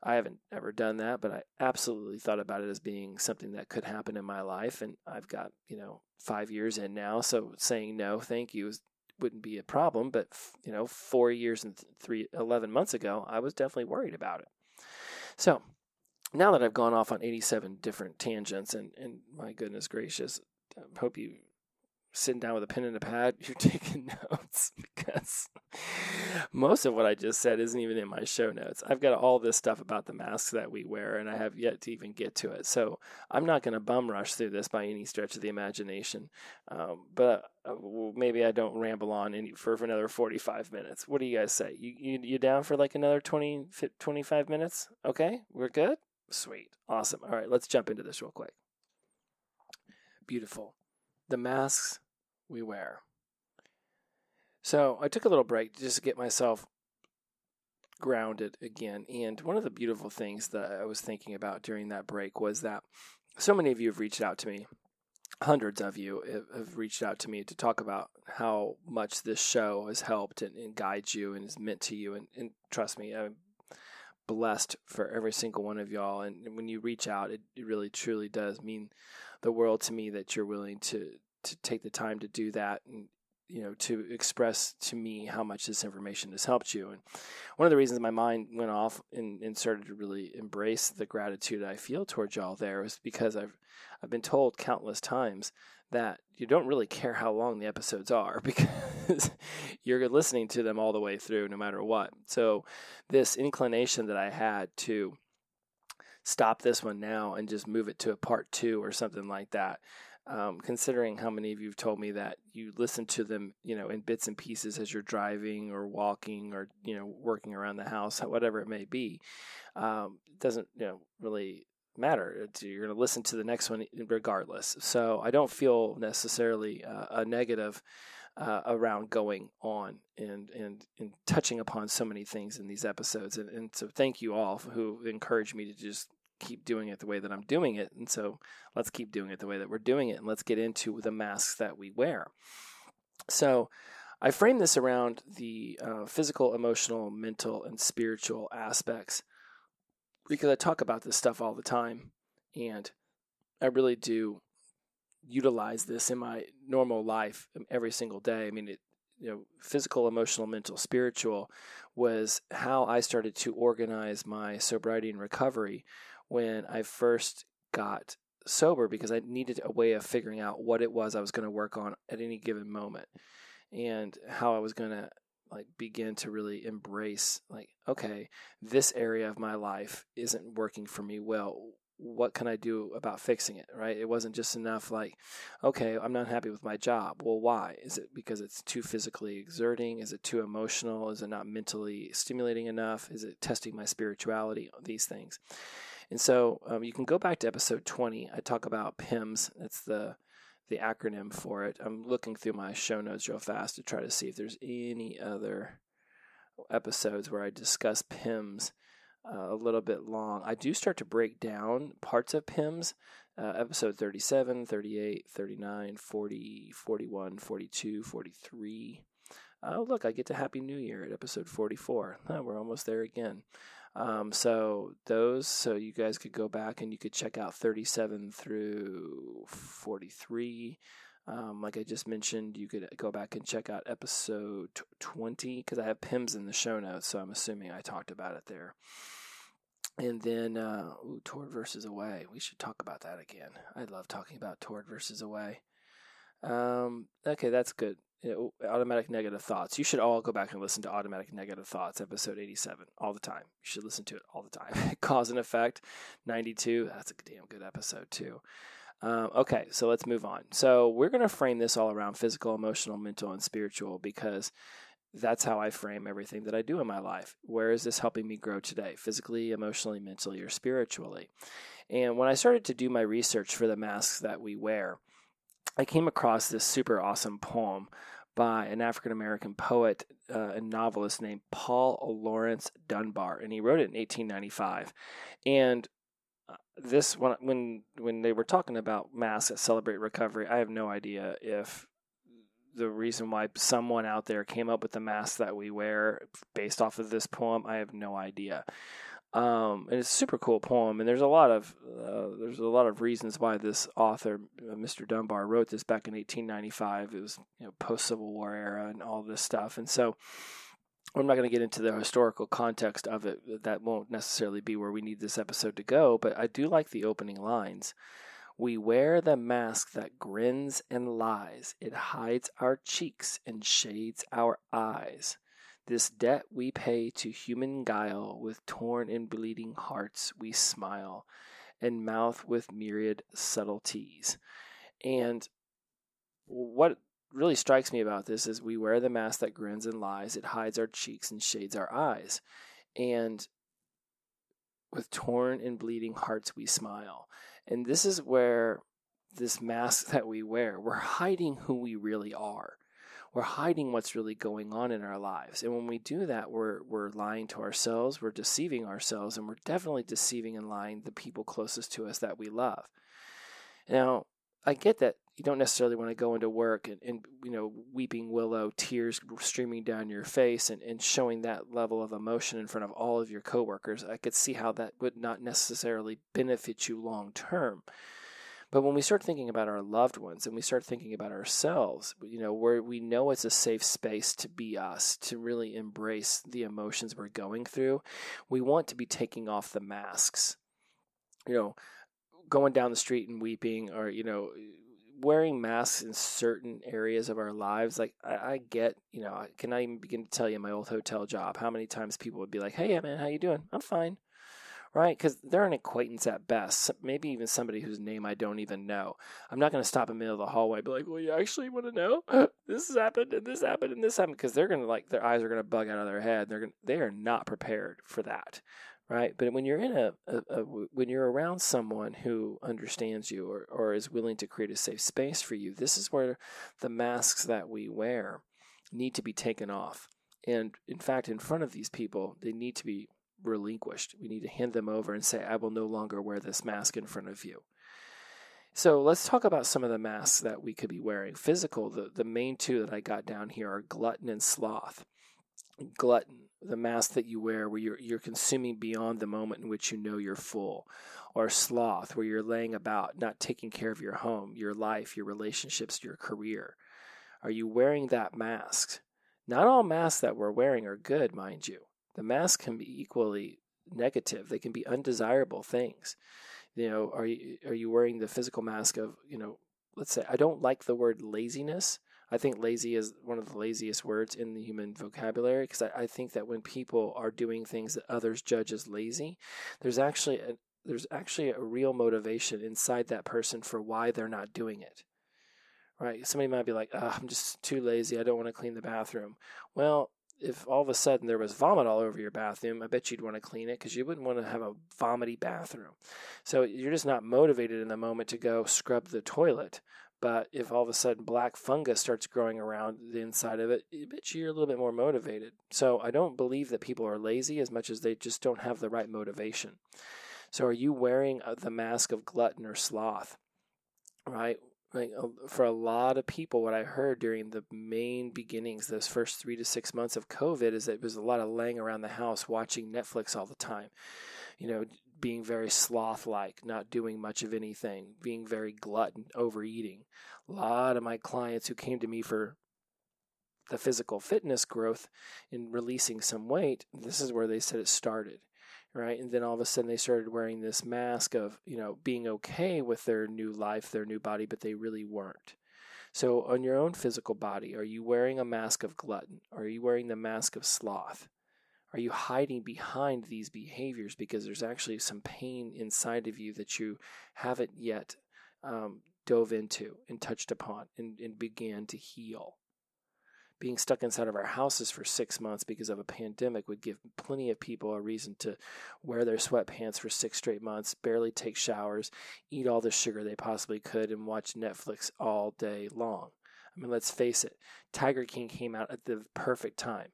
I haven't ever done that, but I absolutely thought about it as being something that could happen in my life. And I've got, you know, five years in now. So saying no, thank you is wouldn't be a problem. But you know, four years and three, 11 months ago, I was definitely worried about it. So now that I've gone off on 87 different tangents, and, and my goodness gracious, I hope you sitting down with a pen and a pad, you're taking notes because most of what I just said isn't even in my show notes. I've got all this stuff about the masks that we wear, and I have yet to even get to it. So I'm not going to bum rush through this by any stretch of the imagination. Um, but uh, maybe I don't ramble on any, for, for another 45 minutes. What do you guys say? You, you, you down for like another 20, 25 minutes? Okay, we're good? Sweet. Awesome. All right, let's jump into this real quick. Beautiful. The masks we wear. So I took a little break just to get myself grounded again. And one of the beautiful things that I was thinking about during that break was that so many of you have reached out to me. Hundreds of you have reached out to me to talk about how much this show has helped and, and guides you and is meant to you. And, and trust me, I'm blessed for every single one of y'all. And when you reach out, it, it really truly does mean the world to me that you're willing to to take the time to do that and you know to express to me how much this information has helped you. And one of the reasons my mind went off and, and started to really embrace the gratitude i feel towards y'all there is because i've i've been told countless times that you don't really care how long the episodes are because you're listening to them all the way through no matter what. So this inclination that i had to stop this one now and just move it to a part two or something like that Um, considering how many of you have told me that you listen to them, you know, in bits and pieces as you're driving or walking or you know working around the house, whatever it may be, um, doesn't you know really matter. You're going to listen to the next one regardless. So I don't feel necessarily uh, a negative uh, around going on and, and and touching upon so many things in these episodes. And, and so thank you all who encouraged me to just keep doing it the way that I'm doing it. And so let's keep doing it the way that we're doing it. And let's get into the masks that we wear. So I frame this around the uh, physical, emotional, mental, and spiritual aspects because I talk about this stuff all the time. And I really do utilize this in my normal life every single day. I mean, it, you know, physical, emotional, mental, spiritual was how I started to organize my sobriety and recovery when I first got sober because I needed a way of figuring out what it was I was going to work on at any given moment and how I was going to like begin to really embrace like okay this area of my life isn't working for me well what can I do about fixing it, right? It wasn't just enough like, okay, I'm not happy with my job. Well, why? Is it because it's too physically exerting? Is it too emotional? Is it not mentally stimulating enough? Is it testing my spirituality? These things. And so um, you can go back to episode 20. I talk about PIMS. That's the the acronym for it. I'm looking through my show notes real fast to try to see if there's any other episodes where I discuss PIMS uh, a little bit long. I do start to break down parts of PIMS, uh, episode 37, 38, 39, 40, 41, 42, 43. Oh, look, I get to Happy New Year at episode 44. Oh, we're almost there again. Um, so those, so you guys could go back and you could check out 37 through 43. Um, like I just mentioned, you could go back and check out episode 20 because I have PIMS in the show notes, so I'm assuming I talked about it there. And then, uh, ooh, Toward versus Away. We should talk about that again. I love talking about Toward versus Away. Um, okay, that's good. Automatic negative thoughts. You should all go back and listen to Automatic Negative Thoughts, episode 87, all the time. You should listen to it all the time. Cause and Effect, 92. That's a damn good episode, too. Um, okay, so let's move on. So we're going to frame this all around physical, emotional, mental, and spiritual because that's how I frame everything that I do in my life. Where is this helping me grow today, physically, emotionally, mentally, or spiritually? And when I started to do my research for the masks that we wear, I came across this super awesome poem by an African American poet uh, and novelist named Paul Laurence Dunbar, and he wrote it in 1895. And this when when when they were talking about masks at Celebrate Recovery, I have no idea if the reason why someone out there came up with the mask that we wear based off of this poem. I have no idea. Um, and it's a super cool poem, and there's a lot of uh, there's a lot of reasons why this author, uh, Mr. Dunbar, wrote this back in 1895. It was you know post Civil War era and all this stuff, and so I'm not going to get into the historical context of it. That won't necessarily be where we need this episode to go, but I do like the opening lines. We wear the mask that grins and lies. It hides our cheeks and shades our eyes. This debt we pay to human guile, with torn and bleeding hearts we smile, and mouth with myriad subtleties. And what really strikes me about this is we wear the mask that grins and lies. It hides our cheeks and shades our eyes. And with torn and bleeding hearts, we smile. And this is where this mask that we wear, we're hiding who we really are. We're hiding what's really going on in our lives. And when we do that, we're, we're lying to ourselves, we're deceiving ourselves, and we're definitely deceiving and lying the people closest to us that we love. Now, I get that you don't necessarily want to go into work and, and you know weeping willow tears streaming down your face and, and showing that level of emotion in front of all of your coworkers i could see how that would not necessarily benefit you long term but when we start thinking about our loved ones and we start thinking about ourselves you know where we know it's a safe space to be us to really embrace the emotions we're going through we want to be taking off the masks you know going down the street and weeping or you know wearing masks in certain areas of our lives, like I, I, get, you know, I can I even begin to tell you my old hotel job how many times people would be like, "Hey, man, how you doing? I'm fine." Right? Because they're an acquaintance at best, maybe even somebody whose name I don't even know. I'm not going to stop in the middle of the hallway, be like, "Well, you actually want to know this has happened and this happened and this happened," because they're going to like their eyes are going to bug out of their head. They're gonna, they are not prepared for that, right? But when you're in a, a, a when you're around someone who understands you or or is willing to create a safe space for you, this is where the masks that we wear need to be taken off. And in fact, in front of these people, they need to be relinquished. We need to hand them over and say, I will no longer wear this mask in front of you. So let's talk about some of the masks that we could be wearing. Physical, the, the main two that I got down here are glutton and sloth. Glutton, the mask that you wear where you're, you're consuming beyond the moment in which you know you're full. Or sloth, where you're laying about, not taking care of your home, your life, your relationships, your career. Are you wearing that mask? Not all masks that we're wearing are good, mind you the mask can be equally negative. They can be undesirable things. You know, are you are you wearing the physical mask of you know? Let's say I don't like the word laziness. I think lazy is one of the laziest words in the human vocabulary because I, I, think that when people are doing things that others judge as lazy, there's actually a, there's actually a real motivation inside that person for why they're not doing it. Right? Somebody might be like, oh, "I'm just too lazy. I don't want to clean the bathroom." Well, if all of a sudden there was vomit all over your bathroom, I bet you'd want to clean it because you wouldn't want to have a vomity bathroom. So you're just not motivated in the moment to go scrub the toilet. But if all of a sudden black fungus starts growing around the inside of it, I bet you you're a little bit more motivated. So I don't believe that people are lazy as much as they just don't have the right motivation. So are you wearing uh, the mask of glutton or sloth? Right? Like for a lot of people what i heard during the main beginnings those first three to six months of covid is that it was a lot of laying around the house watching netflix all the time. You know being very sloth like not doing much of anything being very glutton overeating. A lot of my clients who came to me for the physical fitness growth in releasing some weight this is where they said it started right? And then all of a sudden they started wearing this mask of, you know, being okay with their new life, their new body, but they really weren't. So, on your own physical body, are you wearing a mask of glutton? Are you wearing the mask of sloth? Are you hiding behind these behaviors because there's actually some pain inside of you that you haven't yet um, dove into and touched upon and, and began to heal? Being stuck inside of our houses for six months because of a pandemic would give plenty of people a reason to wear their sweatpants for six straight months, barely take showers, eat all the sugar they possibly could, and watch Netflix all day long. I mean, let's face it, Tiger King came out at the perfect time.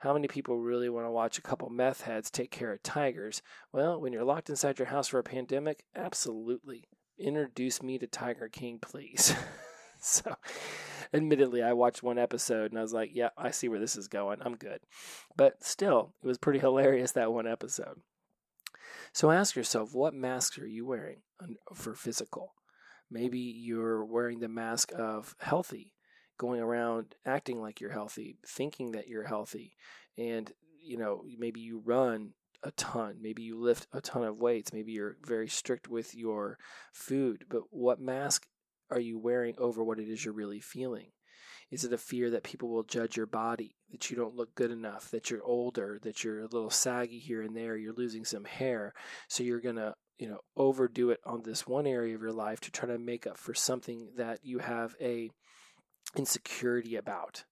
How many people really want to watch a couple meth heads take care of tigers? Well, when you're locked inside your house for a pandemic, absolutely. Introduce me to Tiger King, please. so, admittedly, I watched one episode and I was like, yeah, I see where this is going. I'm good. But still, it was pretty hilarious that one episode. So ask yourself, what masks are you wearing for physical? Maybe you're wearing the mask of healthy, going around acting like you're healthy, thinking that you're healthy, and you know, maybe you run a ton. Maybe you lift a ton of weights. Maybe you're very strict with your food. But what mask are you wearing over what it is you're really feeling? Is it a fear that people will judge your body, that you don't look good enough, that you're older, that you're a little saggy here and there, you're losing some hair, so you're going to, you know, overdo it on this one area of your life to try to make up for something that you have a insecurity about.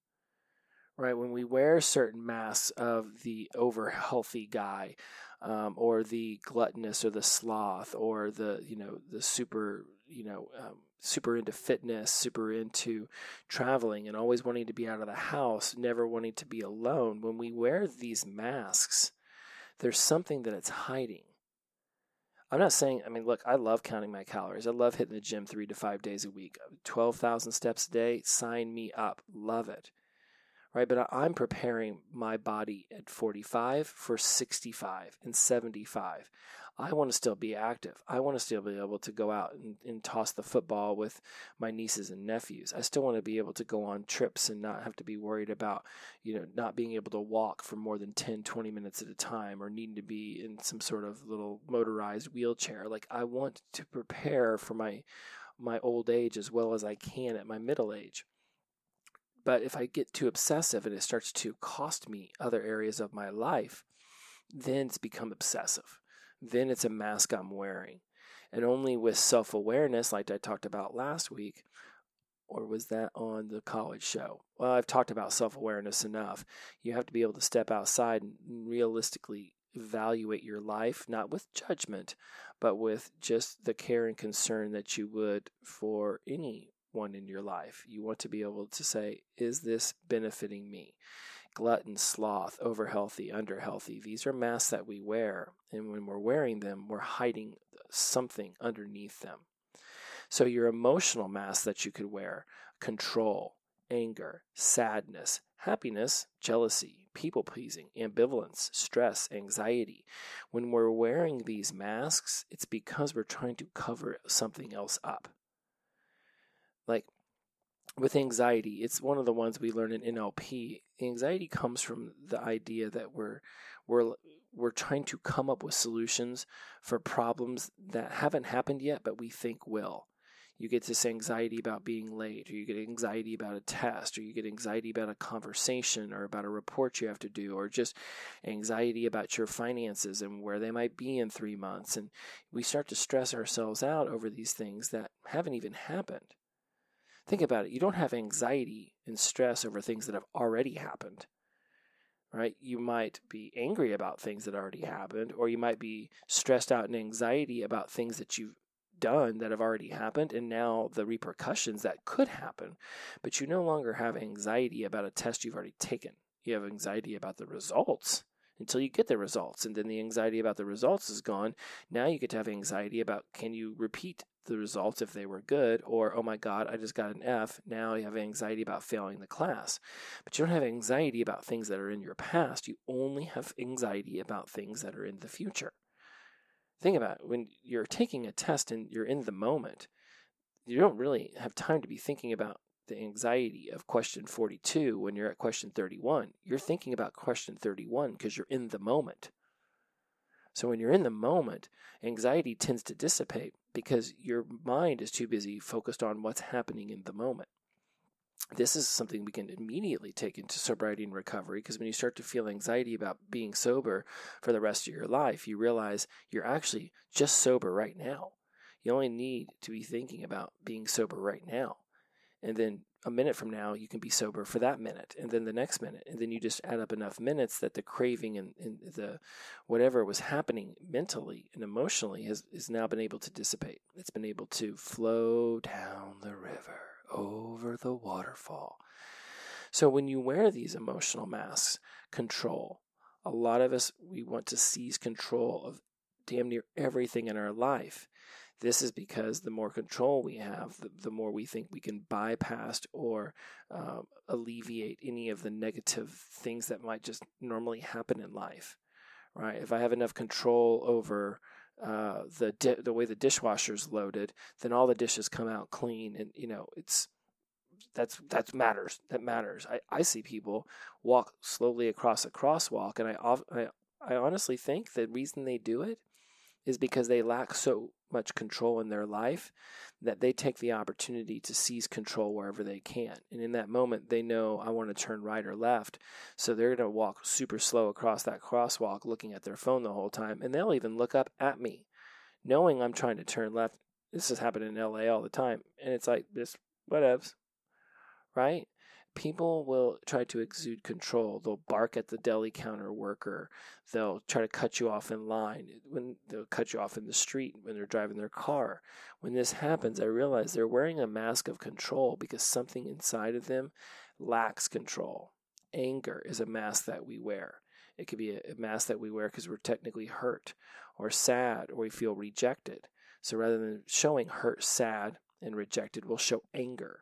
Right? When we wear certain masks of the over healthy guy, um, or the gluttonous or the sloth or the you know the super you know um, super into fitness, super into traveling, and always wanting to be out of the house, never wanting to be alone, when we wear these masks, there's something that it's hiding. I'm not saying, I mean, look, I love counting my calories. I love hitting the gym three to five days a week. 12,000 steps a day, sign me up. Love it. Right? But I'm preparing my body at 45 for 65 and 75. I want to still be active. I want to still be able to go out and, and, toss the football with my nieces and nephews. I still want to be able to go on trips and not have to be worried about, you know, not being able to walk for more than 10, 20 minutes at a time or needing to be in some sort of little motorized wheelchair. Like I want to prepare for my my old age as well as I can at my middle age. But if I get too obsessive and it starts to cost me other areas of my life, then it's become obsessive then it's a mask I'm wearing. And only with self awareness, like I talked about last week, or was that on the college show? Well, I've talked about self awareness enough. You have to be able to step outside and realistically evaluate your life, not with judgment, but with just the care and concern that you would for anyone in your life. You want to be able to say, is this benefiting me? Glutton, sloth, over healthy, under healthy. These are masks that we wear. And when we're wearing them, we're hiding something underneath them. So, your emotional mask that you could wear control, anger, sadness, happiness, jealousy, people pleasing, ambivalence, stress, anxiety. When we're wearing these masks, it's because we're trying to cover something else up. Like with anxiety, it's one of the ones we learn in NLP. Anxiety comes from the idea that we're we're we're trying to come up with solutions for problems that haven't happened yet, but we think will you get this anxiety about being late, or you get anxiety about a test, or you get anxiety about a conversation, or about a report you have to do, or just anxiety about your finances and where they might be in three months. And we start to stress ourselves out over these things that haven't even happened. Think about it. You don't have anxiety and stress over things that have already happened right? You might be angry about things that already happened, or you might be stressed out and anxiety about things that you've done that have already happened and now the repercussions that could happen. But you no longer have anxiety about a test you've already taken. You have anxiety about the results until you get the results. And then the anxiety about the results is gone. Now you get to have anxiety about can you repeat the results if they were good, or oh my God, I just got an F. Now you have anxiety about failing the class. But you don't have anxiety about things that are in your past. You only have anxiety about things that are in the future. Think about it. when you're taking a test and you're in the moment, you don't really have time to be thinking about the anxiety of question 42 when you're at question 31. You're thinking about question 31 because you're in the moment. So when you're in the moment, anxiety tends to dissipate because your mind is too busy focused on what's happening in the moment this is something we can immediately take into sobriety and recovery because when you start to feel anxiety about being sober for the rest of your life, you realize you're actually just sober right now. You only need to be thinking about being sober right now. And then a minute from now, you can be sober for that minute, and then the next minute. And then you just add up enough minutes that the craving and, and the whatever was happening mentally and emotionally has, has now been able to dissipate. It's been able to flow down the river over the waterfall. So when you wear these emotional masks, control, a lot of us, we want to seize control of damn near everything in our life. This is because the more control we have, the, the more we think we can bypass or um, alleviate any of the negative things that might just normally happen in life. Right? If I have enough control over uh, the di- the way the dishwasher's loaded, then all the dishes come out clean, and you know it's that's that matters. That matters. I, I see people walk slowly across a crosswalk, and I, I I honestly think the reason they do it is because they lack so much control in their life that they take the opportunity to seize control wherever they can. And in that moment, they know I want to turn right or left. So they're going to walk super slow across that crosswalk looking at their phone the whole time. And they'll even look up at me, knowing I'm trying to turn left. This has happened in LA all the time. And it's like, this, whatevs, right? People will try to exude control. They'll bark at the deli counter worker. They'll try to cut you off in line. Eh, when they'll cut you off in the street when they're driving their car. When this happens, I realize they're wearing a mask of control because something inside of them lacks control. Anger is a mask that we wear. It could be a mask that we wear because we're technically hurt or sad or we feel rejected. So rather than showing hurt, sad, and rejected, we'll show anger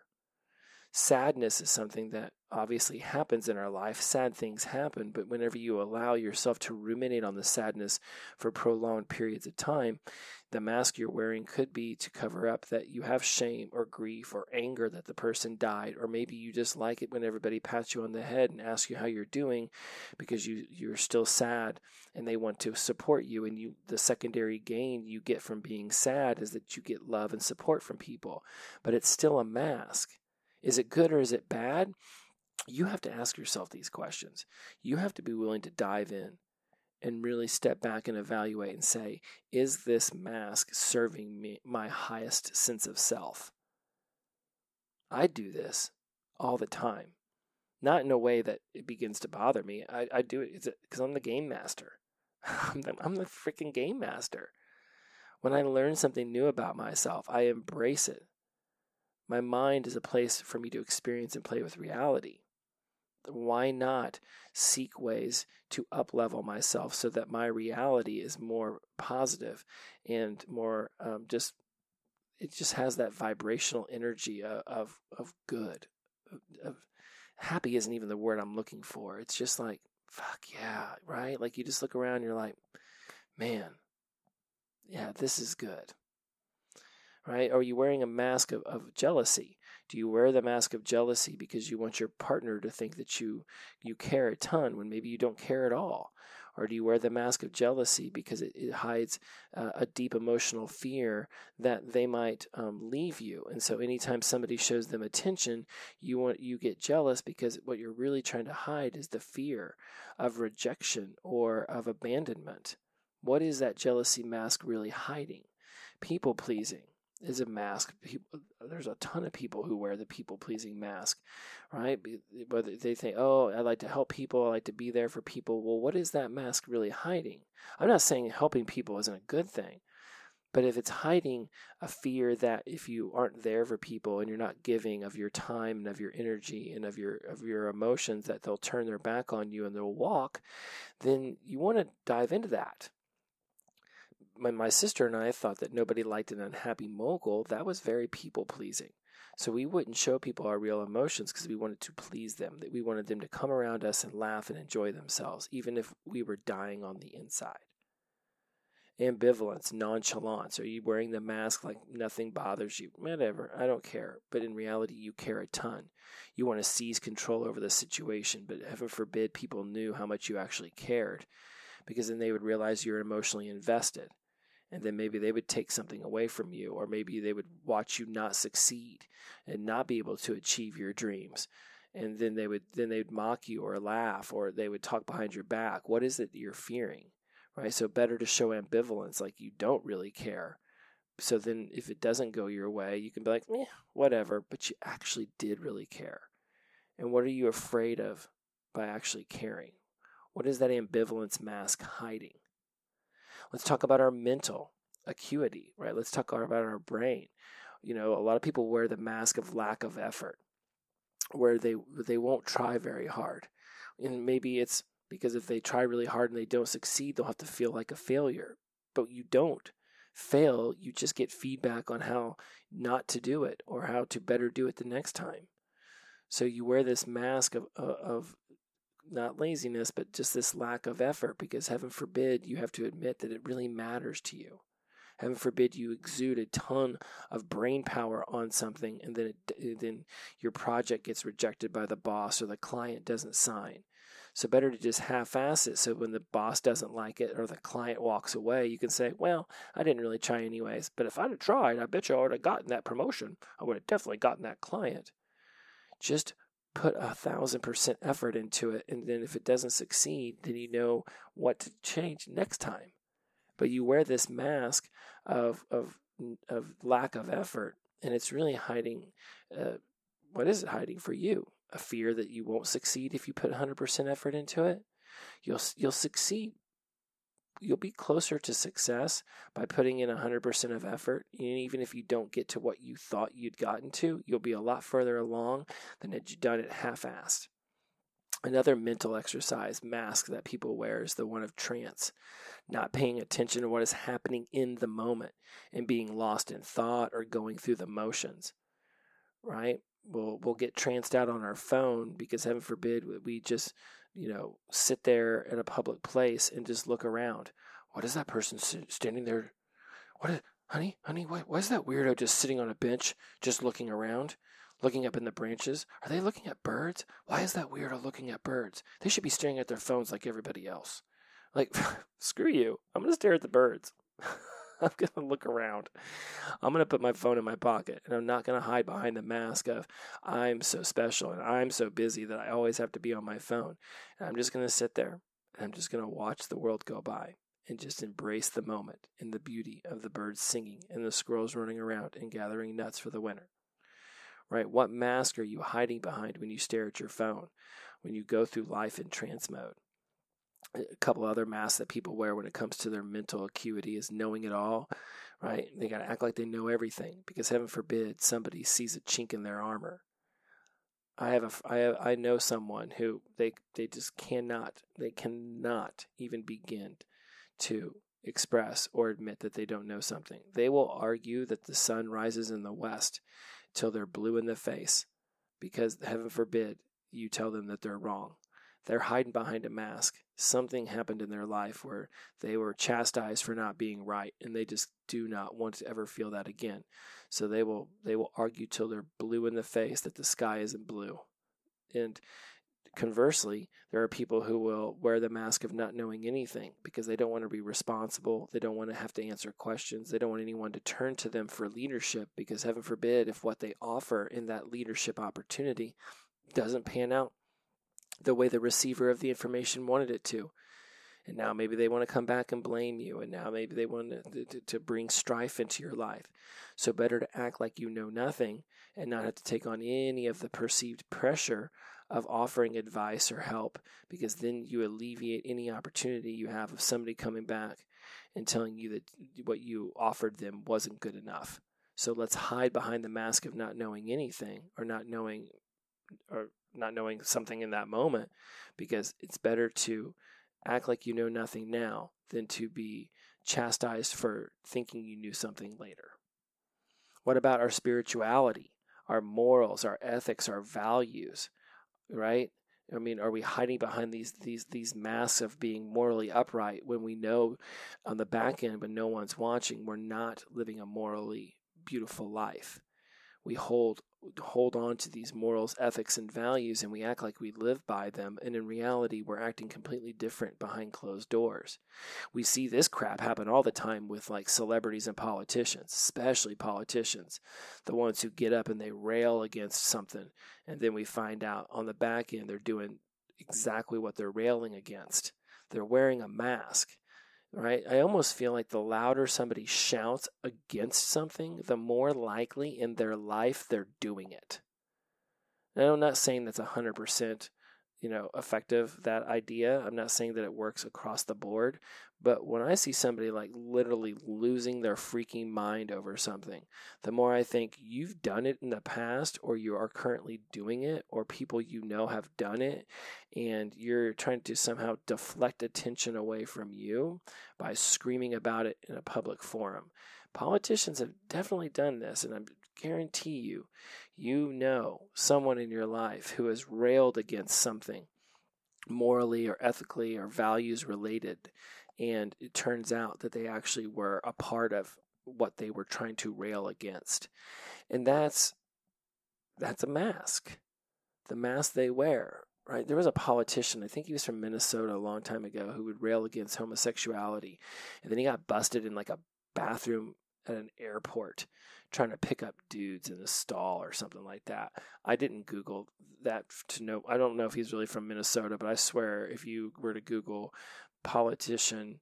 sadness is something that obviously happens in our life. Sad things happen, but whenever you allow yourself to ruminate on the sadness for prolonged periods of time, the mask you're wearing could be to cover up that you have shame or grief or anger that the person died, or maybe you just like it when everybody pats you on the head and asks you how you're doing because you you're still sad and they want to support you and you the secondary gain you get from being sad is that you get love and support from people. But it's still a mask is it good or is it bad? You have to ask yourself these questions. You have to be willing to dive in and really step back and evaluate and say, is this mask serving me my highest sense of self? I do this all the time. Not in a way that it begins to bother me. I, I do it because I'm the game master. I'm the, I'm the freaking game master. When I learn something new about myself, I embrace it. My mind is a place for me to experience and play with reality. Why not seek ways to uplevel myself so that my reality is more positive and more um, just it just has that vibrational energy of of, of good of, happy isn't even the word i'm looking for. It's just like fuck yeah right? Like you just look around you're like man yeah this is good right? Are you wearing a mask of, of jealousy? Do you wear the mask of jealousy because you want your partner to think that you you care a ton when maybe you don't care at all? Or do you wear the mask of jealousy because it, it hides uh, a deep emotional fear that they might um, leave you? And so, anytime somebody shows them attention, you want you get jealous because what you're really trying to hide is the fear of rejection or of abandonment. What is that jealousy mask really hiding? People pleasing is a mask. There's a ton of people who wear the people pleasing mask, right? But they think, oh, I like to help people, I like to be there for people. Well, what is that mask really hiding? I'm not saying helping people isn't a good thing, but if it's hiding a fear that if you aren't there for people and you're not giving of your time and of your energy and of your of your emotions, that they'll turn their back on you and they'll walk, then you want to dive into that when my sister and I thought that nobody liked an unhappy mogul, that was very people pleasing. So we wouldn't show people our real emotions because we wanted to please them. That we wanted them to come around us and laugh and enjoy themselves, even if we were dying on the inside. Ambivalence, nonchalance. Are you wearing the mask like nothing bothers you? Whatever, I don't care. But in reality, you care a ton. You want to seize control over the situation, but heaven forbid people knew how much you actually cared, because then they would realize you're emotionally invested and then maybe they would take something away from you or maybe they would watch you not succeed and not be able to achieve your dreams. And then they would then they'd mock you or laugh or they would talk behind your back. What is it that you're fearing right? So better to show ambivalence like you don't really care. So then if it doesn't go your way you can be like whatever but you actually did really care. And what are you afraid of by actually caring? What is that ambivalence mask hiding Let's talk about our mental acuity, right? Let's talk about our brain. You know, a lot of people wear the mask of lack of effort, where they they won't try very hard, and maybe it's because if they try really hard and they don't succeed, they'll have to feel like a failure. But you don't fail; you just get feedback on how not to do it or how to better do it the next time. So you wear this mask of uh, of not laziness, but just this lack of effort because heaven forbid you have to admit that it really matters to you. Heaven forbid you exude a ton of brain power on something and then it, then your project gets rejected by the boss or the client doesn't sign. So better to just half-ass it so when the boss doesn't like it or the client walks away, you can say, "Well, I didn't really try anyways, but if I'd have tried, I bet you I would have gotten that promotion. I would have definitely gotten that client." Just put a thousand percent effort into it. And then if it doesn't succeed, then you know what to change next time. But you wear this mask of, of, of lack of effort, and it's really hiding uh, what is it hiding for you? A fear that you won't succeed if you put 100% effort into it? You'll, you'll succeed you'll be closer to success by putting in 100% of effort and even if you don't get to what you thought you'd gotten to you'll be a lot further along than had you done it half-assed. Another mental exercise mask that people wear is the one of trance not paying attention to what is happening in the moment and being lost in thought or going through the motions right? We'll we'll get tranced out on our phone because heaven forbid we just you know, sit there in a public place and just look around. What is that person standing there? What, is, honey, honey, why, why is that weirdo just sitting on a bench, just looking around, looking up in the branches? Are they looking at birds? Why is that weirdo looking at birds? They should be staring at their phones like everybody else. Like, screw you. I'm going to stare at the birds. I'm to look around. I'm going to put my phone in my pocket and I'm not going to hide behind the mask of I'm so special and I'm so busy that I always have to be on my phone. And I'm just going to sit there and I'm just going to watch the world go by and just embrace the moment and the beauty of the birds singing and the squirrels running around and gathering nuts for the winter. Right? What mask are you hiding behind when you stare at your phone, when you go through life in trance mode? A couple other masks that people wear when it comes to their mental acuity is knowing it all, right? They got to act like they know everything because heaven forbid somebody sees a chink in their armor I have a I have, I know someone who they they just cannot they cannot even begin to express or admit that they don't know something. They will argue that the sun rises in the west till they're blue in the face because heaven forbid you tell them that they're wrong. They're hiding behind a mask. Something happened in their life where they were chastised for not being right and they just do not want to ever feel that again. So they will they will argue till they're blue in the face that the sky isn't blue. And conversely, there are people who will wear the mask of not knowing anything because they don't want to be responsible. They don't want to have to answer questions. They don't want anyone to turn to them for leadership because, heaven forbid, if what they offer in that leadership opportunity doesn't pan out the way the receiver of the information wanted it to. And now maybe they want to come back and blame you and now maybe they want to, to, to, bring strife into your life. So better to act like you know nothing and not have to take on any of the perceived pressure of offering advice or help because then you alleviate any opportunity you have of somebody coming back and telling you that what you offered them wasn't good enough. So let's hide behind the mask of not knowing anything or not knowing or not knowing something in that moment because it's better to act like you know nothing now than to be chastised for thinking you knew something later. What about our spirituality, our morals, our ethics, our values, right? I mean, are we hiding behind these these these masks of being morally upright when we know on the back end when no one's watching we're not living a morally beautiful life? We hold hold on to these morals, ethics, and values, and we act like we live by them, and in reality, we're acting completely different behind closed doors. We see this crap happen all the time with like celebrities and politicians, especially politicians, the ones who get up and they rail against something, and then we find out on the back end they're doing exactly what they're railing against. They're wearing a mask right? I almost feel like the louder somebody shouts against something, the more likely in their life they're doing it. Now, I'm not saying that's 100% you know effective that idea i'm not saying that it works across the board but when i see somebody like literally losing their freaking mind over something the more i think you've done it in the past or you are currently doing it or people you know have done it and you're trying to somehow deflect attention away from you by screaming about it in a public forum. Politicians have definitely done this and i guarantee you you know someone in your life who has railed against something morally or ethically or values related, and it turns out that they actually were a part of what they were trying to rail against. And that's that's a mask. The mask they wear, right? There was a politician, I think he was from Minnesota a long time ago, who would rail against homosexuality. And then he got busted in like a bathroom at an airport trying to pick up dudes in a stall or something like that. I didn't Google that to know. I don't know if he's really from Minnesota, but I swear if you were to Google politician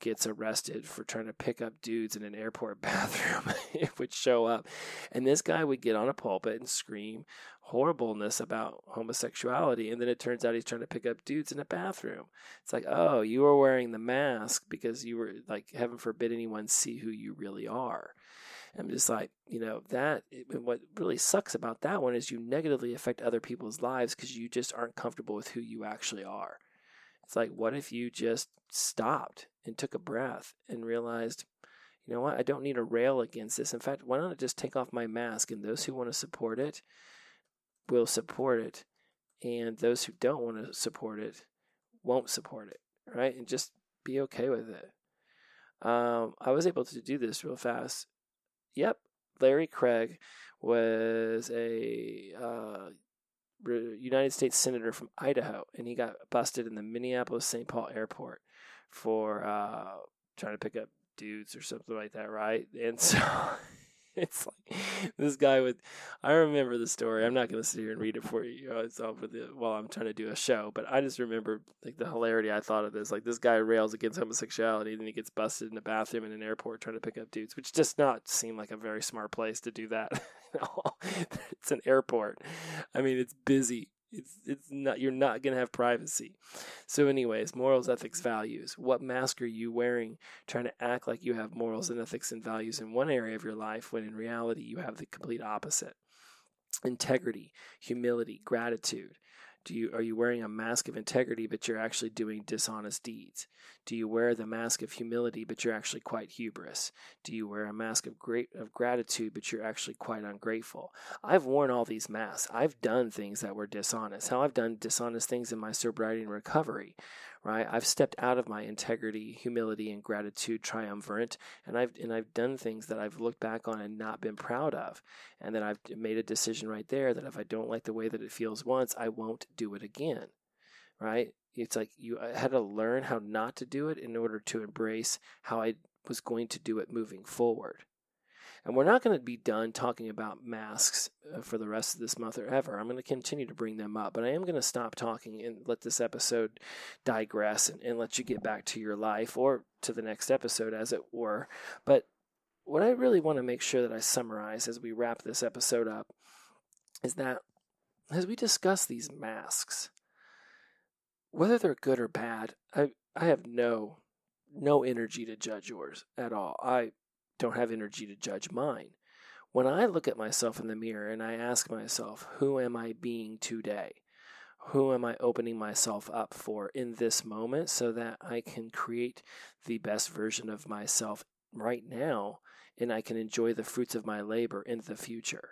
gets arrested for trying to pick up dudes in an airport bathroom, it would show up. And this guy would get on a pulpit and scream horribleness about homosexuality. And then it turns out he's trying to pick up dudes in a bathroom. It's like, oh, you were wearing the mask because you were like, heaven forbid anyone see who you really are. I'm just like, you know, that what really sucks about that one is you negatively affect other people's lives because you just aren't comfortable with who you actually are. It's like, what if you just stopped and took a breath and realized, you know what, I don't need to rail against this. In fact, why don't I just take off my mask and those who want to support it will support it, and those who don't want to support it won't support it, right? And just be okay with it. Um, I was able to do this real fast Yep, Larry Craig was a uh, United States senator from Idaho, and he got busted in the Minneapolis St. Paul airport for uh, trying to pick up dudes or something like that, right? And so it's like this guy with. I remember the story. I'm not going to sit here and read it for you. Uh, it's all for the while I'm trying to do a show. But I just remember like the hilarity I thought of this. Like this guy rails against homosexuality, and then he gets busted in a bathroom in an airport trying to pick up dudes, which does not seem like a very smart place to do that. it's an airport. I mean, it's busy. It's it's not you're not going to have privacy. So anyways, morals, ethics, values. What mask are you wearing trying to act like you have morals and ethics and values in one area of your life when in reality you have the complete opposite? Integrity, humility, gratitude. Do you are you wearing a mask of integrity but you're actually doing dishonest deeds? Do you wear the mask of humility but you're actually quite hubris? Do you wear a mask of great of gratitude but you're actually quite ungrateful? I've worn all these masks. I've done things that were dishonest. How I've done dishonest things in my sobriety and recovery, right? I've stepped out of my integrity, humility, and gratitude triumvirate, and I've and I've done things that I've looked back on and not been proud of, and then I've made a decision right there that if I don't like the way that it feels once, I won't do it again, right? It's like you had to learn how not to do it in order to embrace how I was going to do it moving forward. And we're not going to be done talking about masks uh, for the rest of this month or ever. I'm going to continue to bring them up, but I am going to stop talking and let this episode digress and, and let you get back to your life or to the next episode, as it were. But what I really want to make sure that I summarize as we wrap this episode up is that as we discuss these masks, whether they're good or bad, I I have no no energy to judge yours at all. I don't have energy to judge mine. When I look at myself in the mirror and I ask myself, who am I being today? Who am I opening myself up for in this moment so that I can create the best version of myself right now and I can enjoy the fruits of my labor in the future?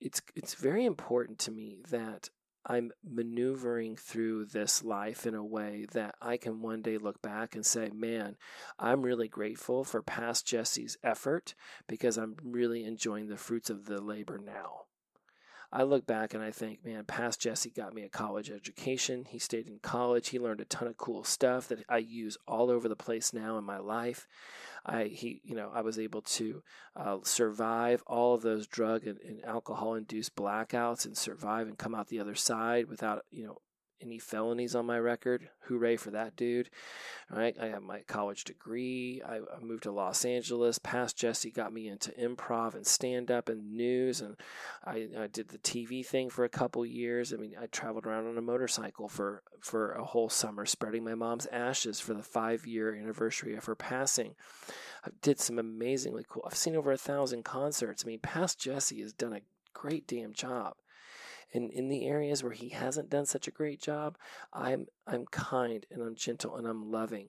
It's, it's very important to me that I'm maneuvering through this life in a way that I can one day look back and say, man, I'm really grateful for past Jesse's effort because I'm really enjoying the fruits of the labor now. I look back and I think, man, past Jesse got me a college education. He stayed in college. He learned a ton of cool stuff that I use all over the place now in my life. I he you know I was able to uh, survive all of those drug and, and alcohol induced blackouts and survive and come out the other side without you know any felonies on my record. Hooray for that dude. All right. I have my college degree. I, I moved to Los Angeles. Past Jesse got me into improv and stand up and news. And I, I did the TV thing for a couple years. I mean, I traveled around on a motorcycle for, for a whole summer, spreading my mom's ashes for the five year anniversary of her passing. I did some amazingly cool. I've seen over a thousand concerts. I mean, past Jesse has done a great damn job. And in the areas where he hasn't done such a great job, I'm I'm kind and I'm gentle and I'm loving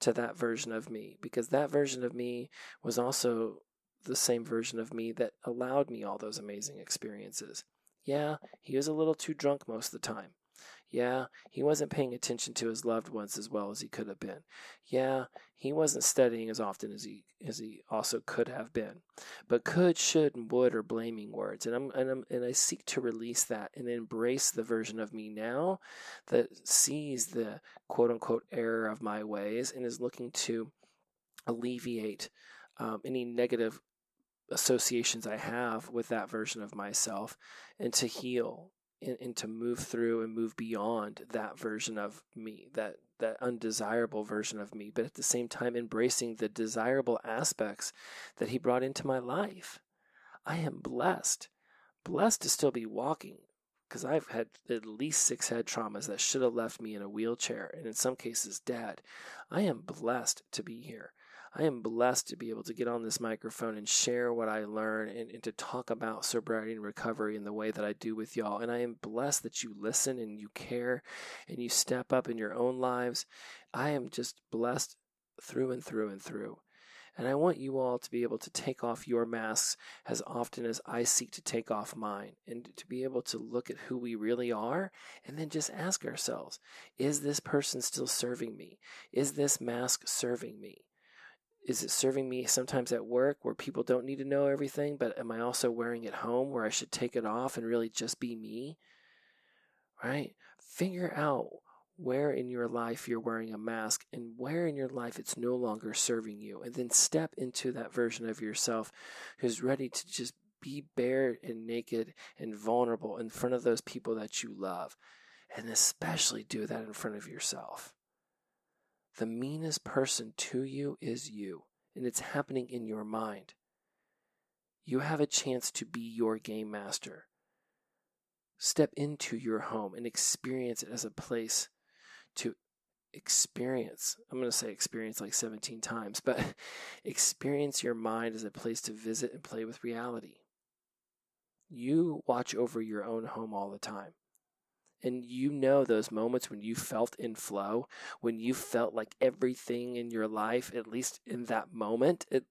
to that version of me because that version of me was also the same version of me that allowed me all those amazing experiences. Yeah, he was a little too drunk most of the time. Yeah, he wasn't paying attention to his loved ones as well as he could have been. Yeah, he wasn't studying as often as he as he also could have been. But could, should, and would are blaming words, and I'm and I'm and I seek to release that and embrace the version of me now that sees the quote unquote error of my ways and is looking to alleviate um, any negative associations I have with that version of myself and to heal and, and, to move through and move beyond that version of me, that that undesirable version of me, but at the same time embracing the desirable aspects that he brought into my life. I am blessed, blessed to still be walking because I've had at least six head traumas that should have left me in a wheelchair and in some cases dead. I am blessed to be here. I am blessed to be able to get on this microphone and share what I learn and, and, to talk about sobriety and recovery in the way that I do with y'all. And I am blessed that you listen and you care and you step up in your own lives. I am just blessed through and through and through. And I want you all to be able to take off your masks as often as I seek to take off mine and to be able to look at who we really are and then just ask ourselves is this person still serving me? Is this mask serving me? Is it serving me sometimes at work where people don't need to know everything, but am I also wearing it home where I should take it off and really just be me? Right? Figure out where in your life you're wearing a mask and where in your life it's no longer serving you. And then step into that version of yourself who's ready to just be bare and naked and vulnerable in front of those people that you love. And especially do that in front of yourself. The meanest person to you is you, and it's happening in your mind. You have a chance to be your game master. Step into your home and experience it as a place to experience. I'm going to say experience like 17 times, but experience your mind as a place to visit and play with reality. You watch over your own home all the time. And you know those moments when you felt in flow, when you felt like everything in your life, at least in that moment, at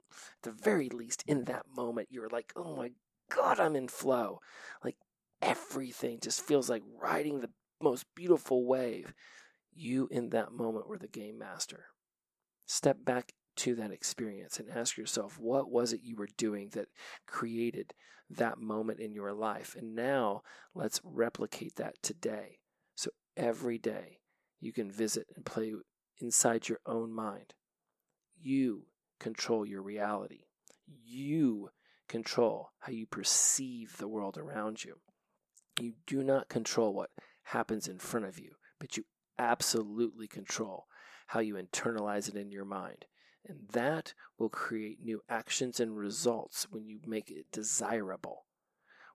the very least in that moment, you're like, oh my God, I'm in flow. Like everything just feels like riding the most beautiful wave. You in that moment were the game master. Step back to that experience and ask yourself, what was it you were doing that created that moment in your life? And now let's replicate that today. So every day you can visit and play inside your own mind. You control your reality. You control how you perceive the world around you. You do not control what happens in front of you, but you absolutely control how you internalize it in your mind. And that will create new actions and results when you make it desirable.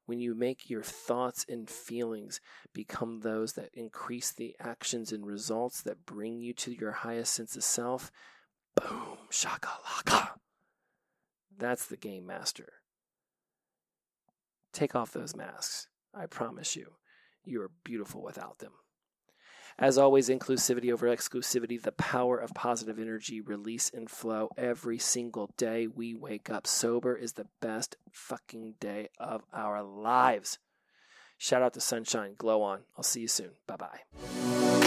When you make your thoughts and feelings become those that increase the actions and results that bring you to your highest sense of self, boom, shakalaka. That's the game master. Take off those masks. I promise you, you are beautiful without them. As always, inclusivity over exclusivity, the power of positive energy, release and flow every single day we wake up sober is the best fucking day of our lives. Shout out to Sunshine, glow on. I'll see you soon. Bye bye.